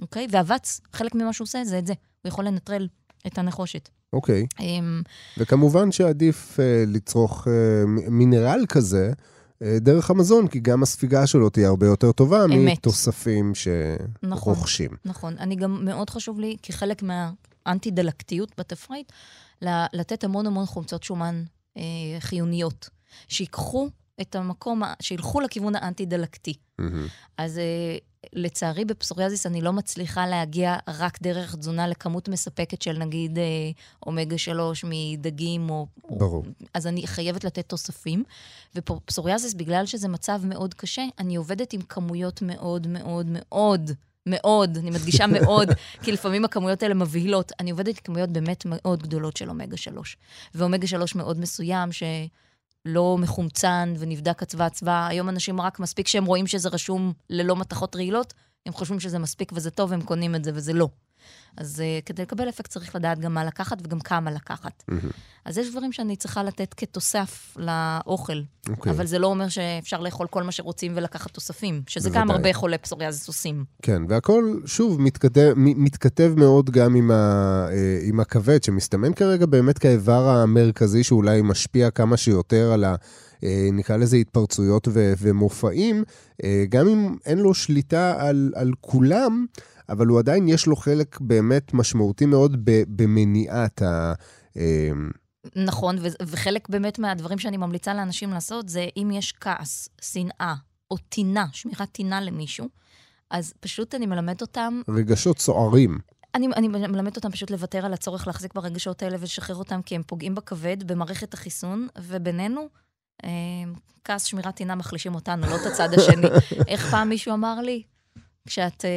אוקיי? ואבץ, חלק ממה שהוא עושה זה את זה. הוא יכול לנטרל את הנחושת. אוקיי. אמ, וכמובן שעדיף אה, לצרוך מ- מינרל כזה אה, דרך המזון, כי גם הספיגה שלו תהיה הרבה יותר טובה אמת. מתוספים נכון. שרוכשים. נכון. אני גם, מאוד חשוב לי, כחלק מהאנטי-דלקתיות בתפריט, לתת המון המון חומצות שומן אה, חיוניות, שיקחו את המקום, שילכו לכיוון האנטי-דלקתי. מהמם. אז אה, לצערי בפסוריאזיס אני לא מצליחה להגיע רק דרך תזונה לכמות מספקת של נגיד אה, אומגה 3 מדגים או... ברור. אז אני חייבת לתת תוספים. ופסוריאזיס, בגלל שזה מצב מאוד קשה, אני עובדת עם כמויות מאוד מאוד מאוד מאוד, אני מדגישה מאוד, כי לפעמים הכמויות האלה מבהילות. אני עובדת עם כמויות באמת מאוד גדולות של אומגה 3. ואומגה 3 מאוד מסוים, שלא מחומצן ונבדק אצווה. היום אנשים רק מספיק שהם רואים שזה רשום ללא מתכות רעילות, הם חושבים שזה מספיק וזה טוב, הם קונים את זה וזה לא. אז uh, כדי לקבל אפקט צריך לדעת גם מה לקחת וגם כמה לקחת. מהמם. אז יש דברים שאני צריכה לתת כתוסף לאוכל, אוקיי. אבל זה לא אומר שאפשר לאכול כל מה שרוצים ולקחת תוספים, שזה בוודאי. גם הרבה חולי פסוריאזיס עושים. כן, והכל, שוב, מתכתב, מתכתב מאוד גם עם, ה, אה, עם הכבד, שמסתמן כרגע באמת כאיבר המרכזי שאולי משפיע כמה שיותר על ה... אה, נקרא לזה התפרצויות ו- ומופעים, גם אם אין לו שליטה על, על כולם, אבל הוא עדיין יש לו חלק באמת משמעותי מאוד במניעת ה... אה, נכון, ו- וחלק באמת מהדברים שאני ממליצה לאנשים לעשות זה אם יש כעס, שנאה או טינה, שמירת טינה למישהו, אז פשוט אני מלמד אותם רגשות סוערים. אני, אני מלמדת אותם פשוט לוותר על הצורך להחזיק ברגשות האלה ולשחרר אותם, כי הם פוגעים בכבד, במערכת החיסון, ובינינו, אה, כעס שמירת טינה מחלישים אותנו, לא את הצד השני. איך פעם מישהו אמר לי? כשאת אה,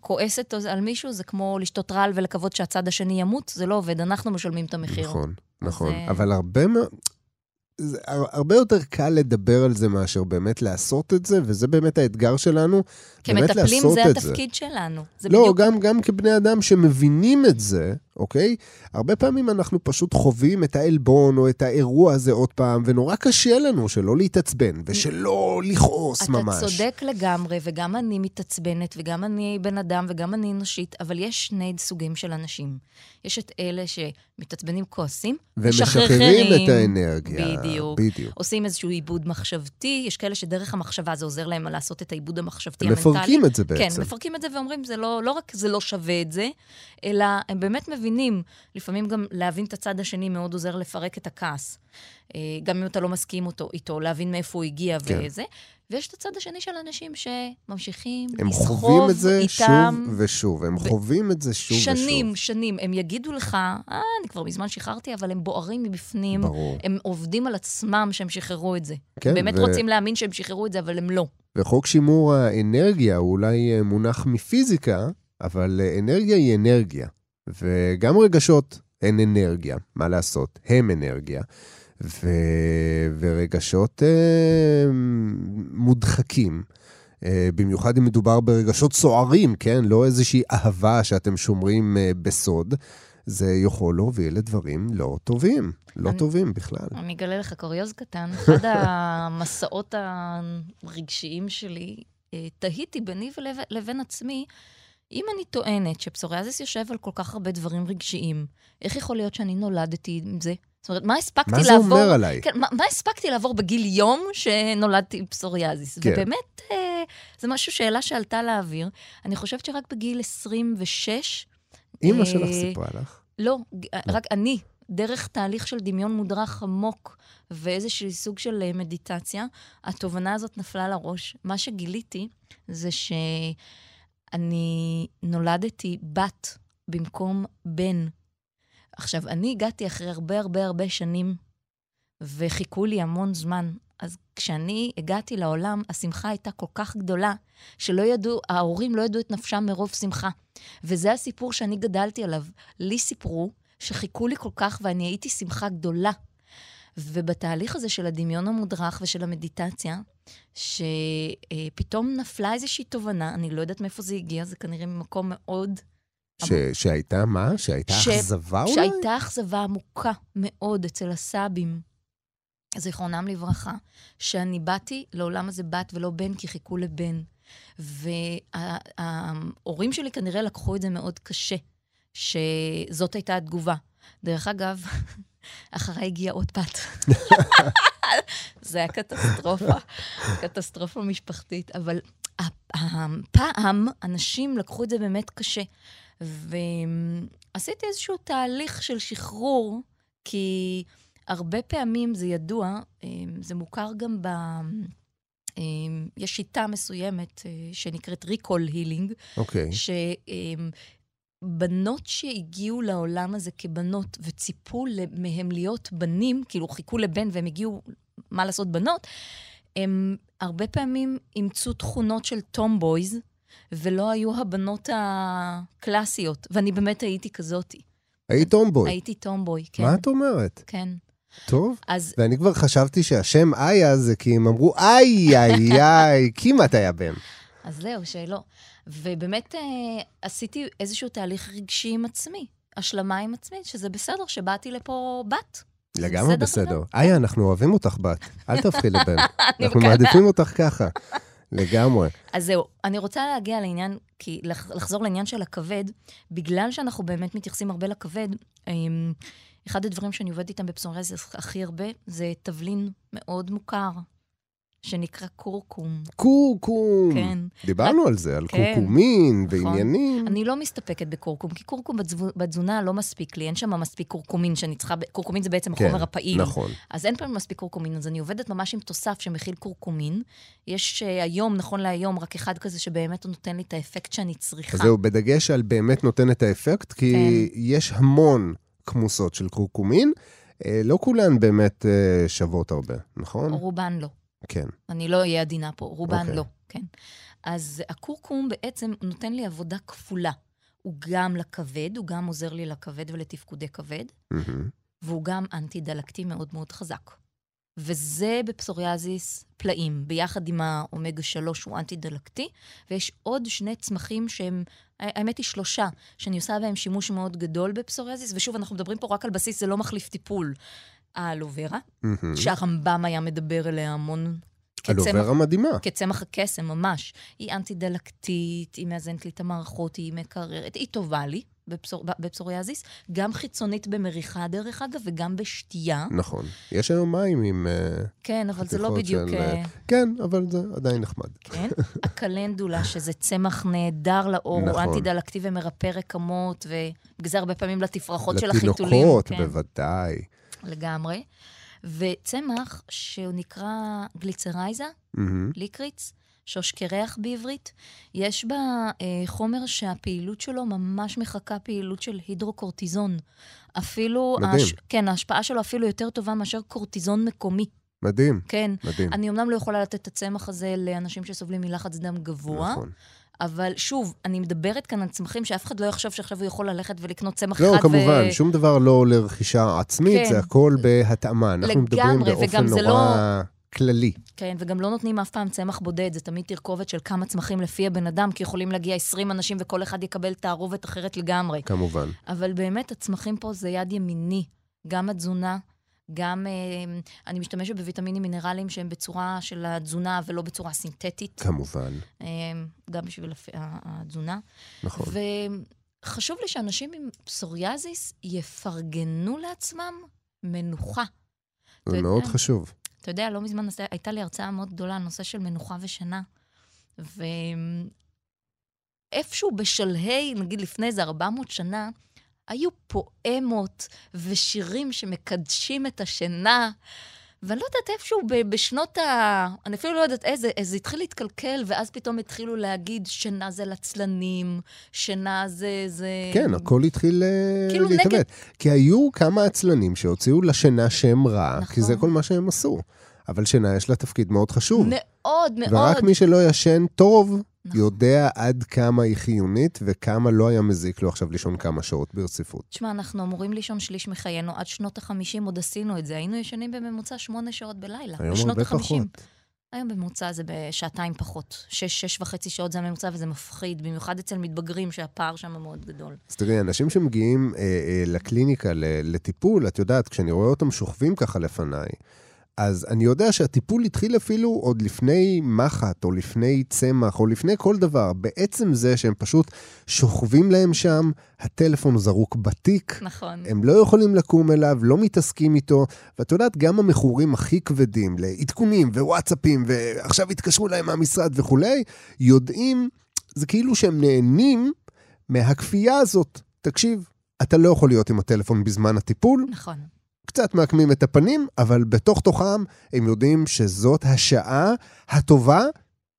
כועסת על מישהו, זה כמו לשתות רעל ולקוות שהצד השני ימות, זה לא עובד, אנחנו משלמים את המחיר. נכון, נכון. אה, אבל הרבה מאוד... זה הר- הרבה יותר קל לדבר על זה מאשר באמת לעשות את זה, וזה באמת האתגר שלנו, באמת כמטפלים לעשות זה את זה. התפקיד שלנו. זה לא, בדיוק... גם, גם כבני אדם שמבינים את זה, אוקיי? הרבה פעמים אנחנו פשוט חווים את העלבון או את האירוע הזה עוד פעם, ונורא קשה לנו שלא להתעצבן ושלא לכעוס אתה ממש. צודק לגמרי, וגם אני מתעצבנת, וגם אני בן אדם, וגם אני אנושית, אבל יש שני סוגים של אנשים. יש את אלה שמתעצבנים, כועסים, ומשחררים את האנרגיה. בדיוק. בדיוק. עושים איזשהו עיבוד מחשבתי, יש כאלה שדרך המחשבה זה עוזר להם לעשות את העיבוד המחשבתי המנטלי. מפרקים את זה בעצם. כן, מפרקים את זה ואומרים, זה לא, לא רק זה לא שווה את זה, אלא הם באמת מבינים, לפעמים גם להבין את הצד השני מאוד עוזר לפרק את הכעס. אה, גם אם אתה לא מסכים אותו, איתו, להבין מאיפה הוא הגיע כן. וזה. ויש את הצד השני של אנשים שממשיכים הם לסחוב חווים את זה איתם שוב ושוב, הם ו- חווים את זה שוב ושוב. שנים, שנים. הם יגידו לך, אה, אני כבר מזמן שחררתי, אבל הם בוערים מבפנים. ברור. הם עובדים על עצמם שהם שחררו את זה. כן, הם באמת ו- רוצים להאמין שהם שחררו את זה, אבל הם לא. וחוק שימור האנרגיה הוא אולי אה, מונח מפיזיקה, אבל אה, אנרגיה היא אנרגיה. וגם רגשות הן אנרגיה, מה לעשות? הם אנרגיה. ו... ורגשות אה, מודחקים. אה, במיוחד אם מדובר ברגשות סוערים, כן? לא איזושהי אהבה שאתם שומרים אה, בסוד. זה יכול להוביל לדברים לא טובים, לא אני- טובים בכלל. אני אגלה לך קוריוז קטן. אחד המסעות הרגשיים שלי, אה, תהיתי ביני ולב- לבין עצמי, אם אני טוענת שפסוריאזיס יושב על כל כך הרבה דברים רגשיים, איך יכול להיות שאני נולדתי עם זה? זאת אומרת, מה הספקתי מה זה לעבור... אומר עליי? כן, מה, מה הספקתי לעבור בגיל יום שנולדתי עם פסוריאזיס? כן. ובאמת, אה, זה משהו, שאלה שעלתה לאוויר. אני חושבת שרק בגיל 26... אימא אה, שלך סיפרה לך. לא, ג- רק אני, דרך תהליך של דמיון מודרך עמוק ואיזשהו סוג של אה, מדיטציה, התובנה הזאת נפלה לראש. מה שגיליתי זה שאני נולדתי בת במקום בן. עכשיו, אני הגעתי אחרי הרבה הרבה הרבה שנים, וחיכו לי המון זמן. אז כשאני הגעתי לעולם, השמחה הייתה כל כך גדולה, שלא ידעו, ההורים לא ידעו את נפשם מרוב שמחה. וזה הסיפור שאני גדלתי עליו. לי סיפרו שחיכו לי כל כך, ואני הייתי שמחה גדולה. ובתהליך הזה של הדמיון המודרך ושל המדיטציה, שפתאום נפלה איזושהי תובנה, אני לא יודעת מאיפה זה הגיע, זה כנראה ממקום מאוד... ש, שהייתה מה? שהייתה ש... אכזבה אולי? שהייתה אכזבה עמוקה מאוד אצל הסבים, זיכרונם לברכה, שאני באתי לעולם הזה בת ולא בן, כי חיכו לבן. וההורים שלי כנראה לקחו את זה מאוד קשה, שזאת הייתה התגובה. דרך אגב, אחריי הגיעה עוד בת. זה היה קטסטרופה, קטסטרופה משפחתית. אבל הפעם אנשים לקחו את זה באמת קשה. ועשיתי איזשהו תהליך של שחרור, כי הרבה פעמים זה ידוע, אה, זה מוכר גם ב... אה, יש שיטה מסוימת אה, שנקראת recall healing, אוקיי. Okay. שבנות שהגיעו לעולם הזה כבנות וציפו מהן להיות בנים, כאילו חיכו לבן והם הגיעו, מה לעשות, בנות, הם הרבה פעמים אימצו תכונות של tomboys, ולא היו הבנות הקלאסיות, ואני באמת הייתי כזאתי. היית טומבוי. הייתי טומבוי, כן. מה את אומרת? כן. טוב, אז... ואני כבר חשבתי שהשם איה זה כי הם אמרו, איי, איי, איי, כמעט היה בן. אז זהו, שלא. ובאמת אה, עשיתי איזשהו תהליך רגשי עם עצמי, השלמה עם עצמי, שזה בסדר שבאתי לפה בת. לגמרי בסדר. איה, אנחנו אוהבים אותך בת, אל תהפכי לבן. אנחנו מעדיפים אותך ככה. לגמרי. אז זהו, אני רוצה להגיע לעניין, כי לחזור לעניין של הכבד, בגלל שאנחנו באמת מתייחסים הרבה לכבד, אמ, אחד הדברים שאני עובדת איתם בפסורזיס הכי הרבה, זה תבלין מאוד מוכר, שנקרא קורקום. קורקום. כן. דיברנו רק... על זה, על כן, קורקומין נכון. ועניינים. אני לא מסתפקת בקורקום, כי קורקום בתזונה לא מספיק לי, אין שם מספיק קורקומין שאני צריכה, קורקומין זה בעצם כן, החומר הפעיל. נכון. אז אין פעם מספיק קורקומין, אז אני עובדת ממש עם תוסף שמכיל קורקומין. יש uh, היום, נכון להיום, רק אחד כזה שבאמת נותן לי את האפקט שאני צריכה. אז זהו, בדגש על באמת נותן את האפקט, כי כן. יש המון כמוסות של קורקומין. אה, לא כולן באמת אה, שוות הרבה, נכון? רובן לא. כן. אני לא אהיה עדינה פה, רובן okay. אוקיי. לא, כן. אז הקורקום בעצם נותן לי עבודה כפולה. הוא גם לכבד, הוא גם עוזר לי לכבד ולתפקודי כבד, mm-hmm. והוא גם אנטי-דלקתי מאוד מאוד חזק. וזה בפסוריאזיס פלאים, ביחד עם האומגה 3 הוא אנטי-דלקתי, ויש עוד שני צמחים שהם, האמת היא שלושה, שאני עושה בהם שימוש מאוד גדול בפסוריאזיס, ושוב, אנחנו מדברים פה רק על בסיס, זה לא מחליף טיפול. האלוברה, mm-hmm. שהרמב"ם היה מדבר אליה המון. אלוברה מדהימה. כצמח הקסם, ממש. היא אנטי-דלקתית, היא מאזנת לי את המערכות, היא מקררת, היא טובה לי. בפסור, בפסוריאזיס, גם חיצונית במריחה, דרך אגב, וגם בשתייה. נכון. יש היום מים עם... אה, כן, אבל זה לא בדיוק... של... אה, כן, אבל זה עדיין נחמד. כן. הקלנדולה, שזה צמח נהדר לאור, נכון. הוא אנטי-דלקתי ומרפא רקמות, ובגלל זה הרבה פעמים לתפרחות של החיתולים. לתינוקות, כן. בוודאי. לגמרי. וצמח שהוא נקרא גליצרייזה, mm-hmm. ליקריץ, שוש קרח בעברית. יש בה אה, חומר שהפעילות שלו ממש מחקה פעילות של הידרוקורטיזון. אפילו... מדהים. הש... כן, ההשפעה שלו אפילו יותר טובה מאשר קורטיזון מקומי. מדהים. כן. מדהים. אני אמנם לא יכולה לתת את הצמח הזה לאנשים שסובלים מלחץ דם גבוה. נכון. אבל שוב, אני מדברת כאן על צמחים שאף אחד לא יחשוב שעכשיו הוא יכול ללכת ולקנות צמח לא, אחד. לא, כמובן, ו... שום דבר לא לרכישה עצמית, כן. זה הכל בהתאמה. אנחנו לגמרי, מדברים באופן נורא לא... כללי. כן, וגם לא נותנים אף פעם צמח בודד, זה תמיד תרכובת של כמה צמחים לפי הבן אדם, כי יכולים להגיע 20 אנשים וכל אחד יקבל תערובת אחרת לגמרי. כמובן. אבל באמת, הצמחים פה זה יד ימיני. גם התזונה, גם אה, אני משתמשת בוויטמינים מינרליים שהם בצורה של התזונה ולא בצורה סינתטית. כמובן. אה, גם בשביל התזונה. נכון. וחשוב לי שאנשים עם פסוריאזיס יפרגנו לעצמם מנוחה. זה מאוד יודע, חשוב. אתה יודע, לא מזמן הייתה לי הרצאה מאוד גדולה על נושא של מנוחה ושינה. ואיפשהו בשלהי, נגיד לפני איזה 400 שנה, היו פואמות ושירים שמקדשים את השינה. ואני לא יודעת, איפשהו בשנות ה... אני אפילו לא יודעת איזה, זה התחיל להתקלקל, ואז פתאום התחילו להגיד שינה זה לעצלנים, שינה זה... זה... כן, הכל התחיל אה, כאילו להתאבד. נגד... כי היו כמה עצלנים שהוציאו לשינה שם רע, נכון. כי זה כל מה שהם עשו. אבל שינה יש לה תפקיד מאוד חשוב. מאוד, מאוד. ורק מי שלא ישן טוב, נכון. יודע עד כמה היא חיונית וכמה לא היה מזיק לו עכשיו לישון כמה שעות ברציפות. תשמע, אנחנו אמורים לישון שליש מחיינו. עד שנות ה-50 עוד עשינו את זה. היינו ישנים בממוצע שמונה שעות בלילה. היום בשנות הרבה ה-50. פחות. היום בממוצע זה בשעתיים פחות. שש, שש וחצי שעות זה הממוצע, וזה מפחיד, במיוחד אצל מתבגרים שהפער שם מאוד גדול. אז תראי, אנשים שמגיעים אה, אה, לקליניקה לטיפול, את יודעת, כשאני רואה אותם שוכבים ככה לפניי, אז אני יודע שהטיפול התחיל אפילו עוד לפני מחט, או לפני צמח, או לפני כל דבר. בעצם זה שהם פשוט שוכבים להם שם, הטלפון זרוק בתיק, נכון. הם לא יכולים לקום אליו, לא מתעסקים איתו, ואת יודעת, גם המכורים הכי כבדים לעדכונים ווואטסאפים, ועכשיו התקשרו להם מהמשרד וכולי, יודעים, זה כאילו שהם נהנים מהכפייה הזאת. תקשיב, אתה לא יכול להיות עם הטלפון בזמן הטיפול, נכון. קצת מעקמים את הפנים, אבל בתוך תוכם הם יודעים שזאת השעה הטובה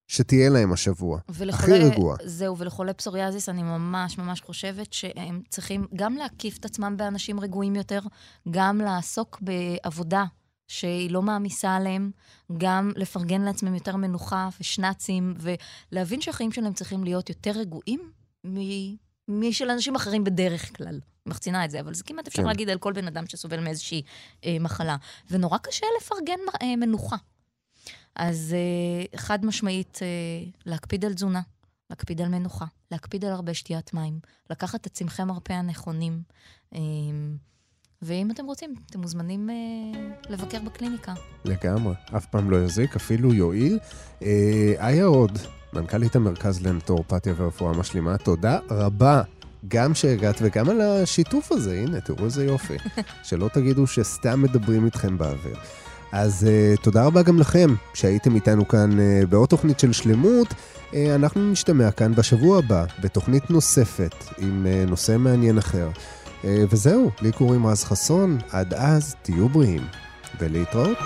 שתהיה להם השבוע. הכי רגוע. זהו, ולחולי פסוריאזיס אני ממש ממש חושבת שהם צריכים גם להקיף את עצמם באנשים רגועים יותר, גם לעסוק בעבודה שהיא לא מעמיסה עליהם, גם לפרגן לעצמם יותר מנוחה ושנאצים, ולהבין שהחיים שלהם צריכים להיות יותר רגועים משל אנשים אחרים בדרך כלל. מחצינה את זה, אבל זה כמעט אפשר כן. להגיד על כל בן אדם שסובל מאיזושהי אה, מחלה. ונורא קשה לפרגן אה, מנוחה. אז אה, חד משמעית, אה, להקפיד על תזונה, להקפיד על מנוחה, להקפיד על הרבה שתיית מים, לקחת את צמחי מרפא הנכונים. אה, ואם אתם רוצים, אתם מוזמנים אה, לבקר בקליניקה. לגמרי, אף פעם לא יזיק, אפילו יועיל. אה, איה עוד, מנכ"לית המרכז לנטורפתיה ורפואה משלימה, תודה רבה. גם שהגעת וגם על השיתוף הזה, הנה, תראו איזה יופי. שלא תגידו שסתם מדברים איתכם באוויר. אז uh, תודה רבה גם לכם שהייתם איתנו כאן uh, בעוד תוכנית של שלמות. Uh, אנחנו נשתמע כאן בשבוע הבא בתוכנית נוספת עם uh, נושא מעניין אחר. Uh, וזהו, לי קוראים רז חסון, עד אז תהיו בריאים ולהתראות.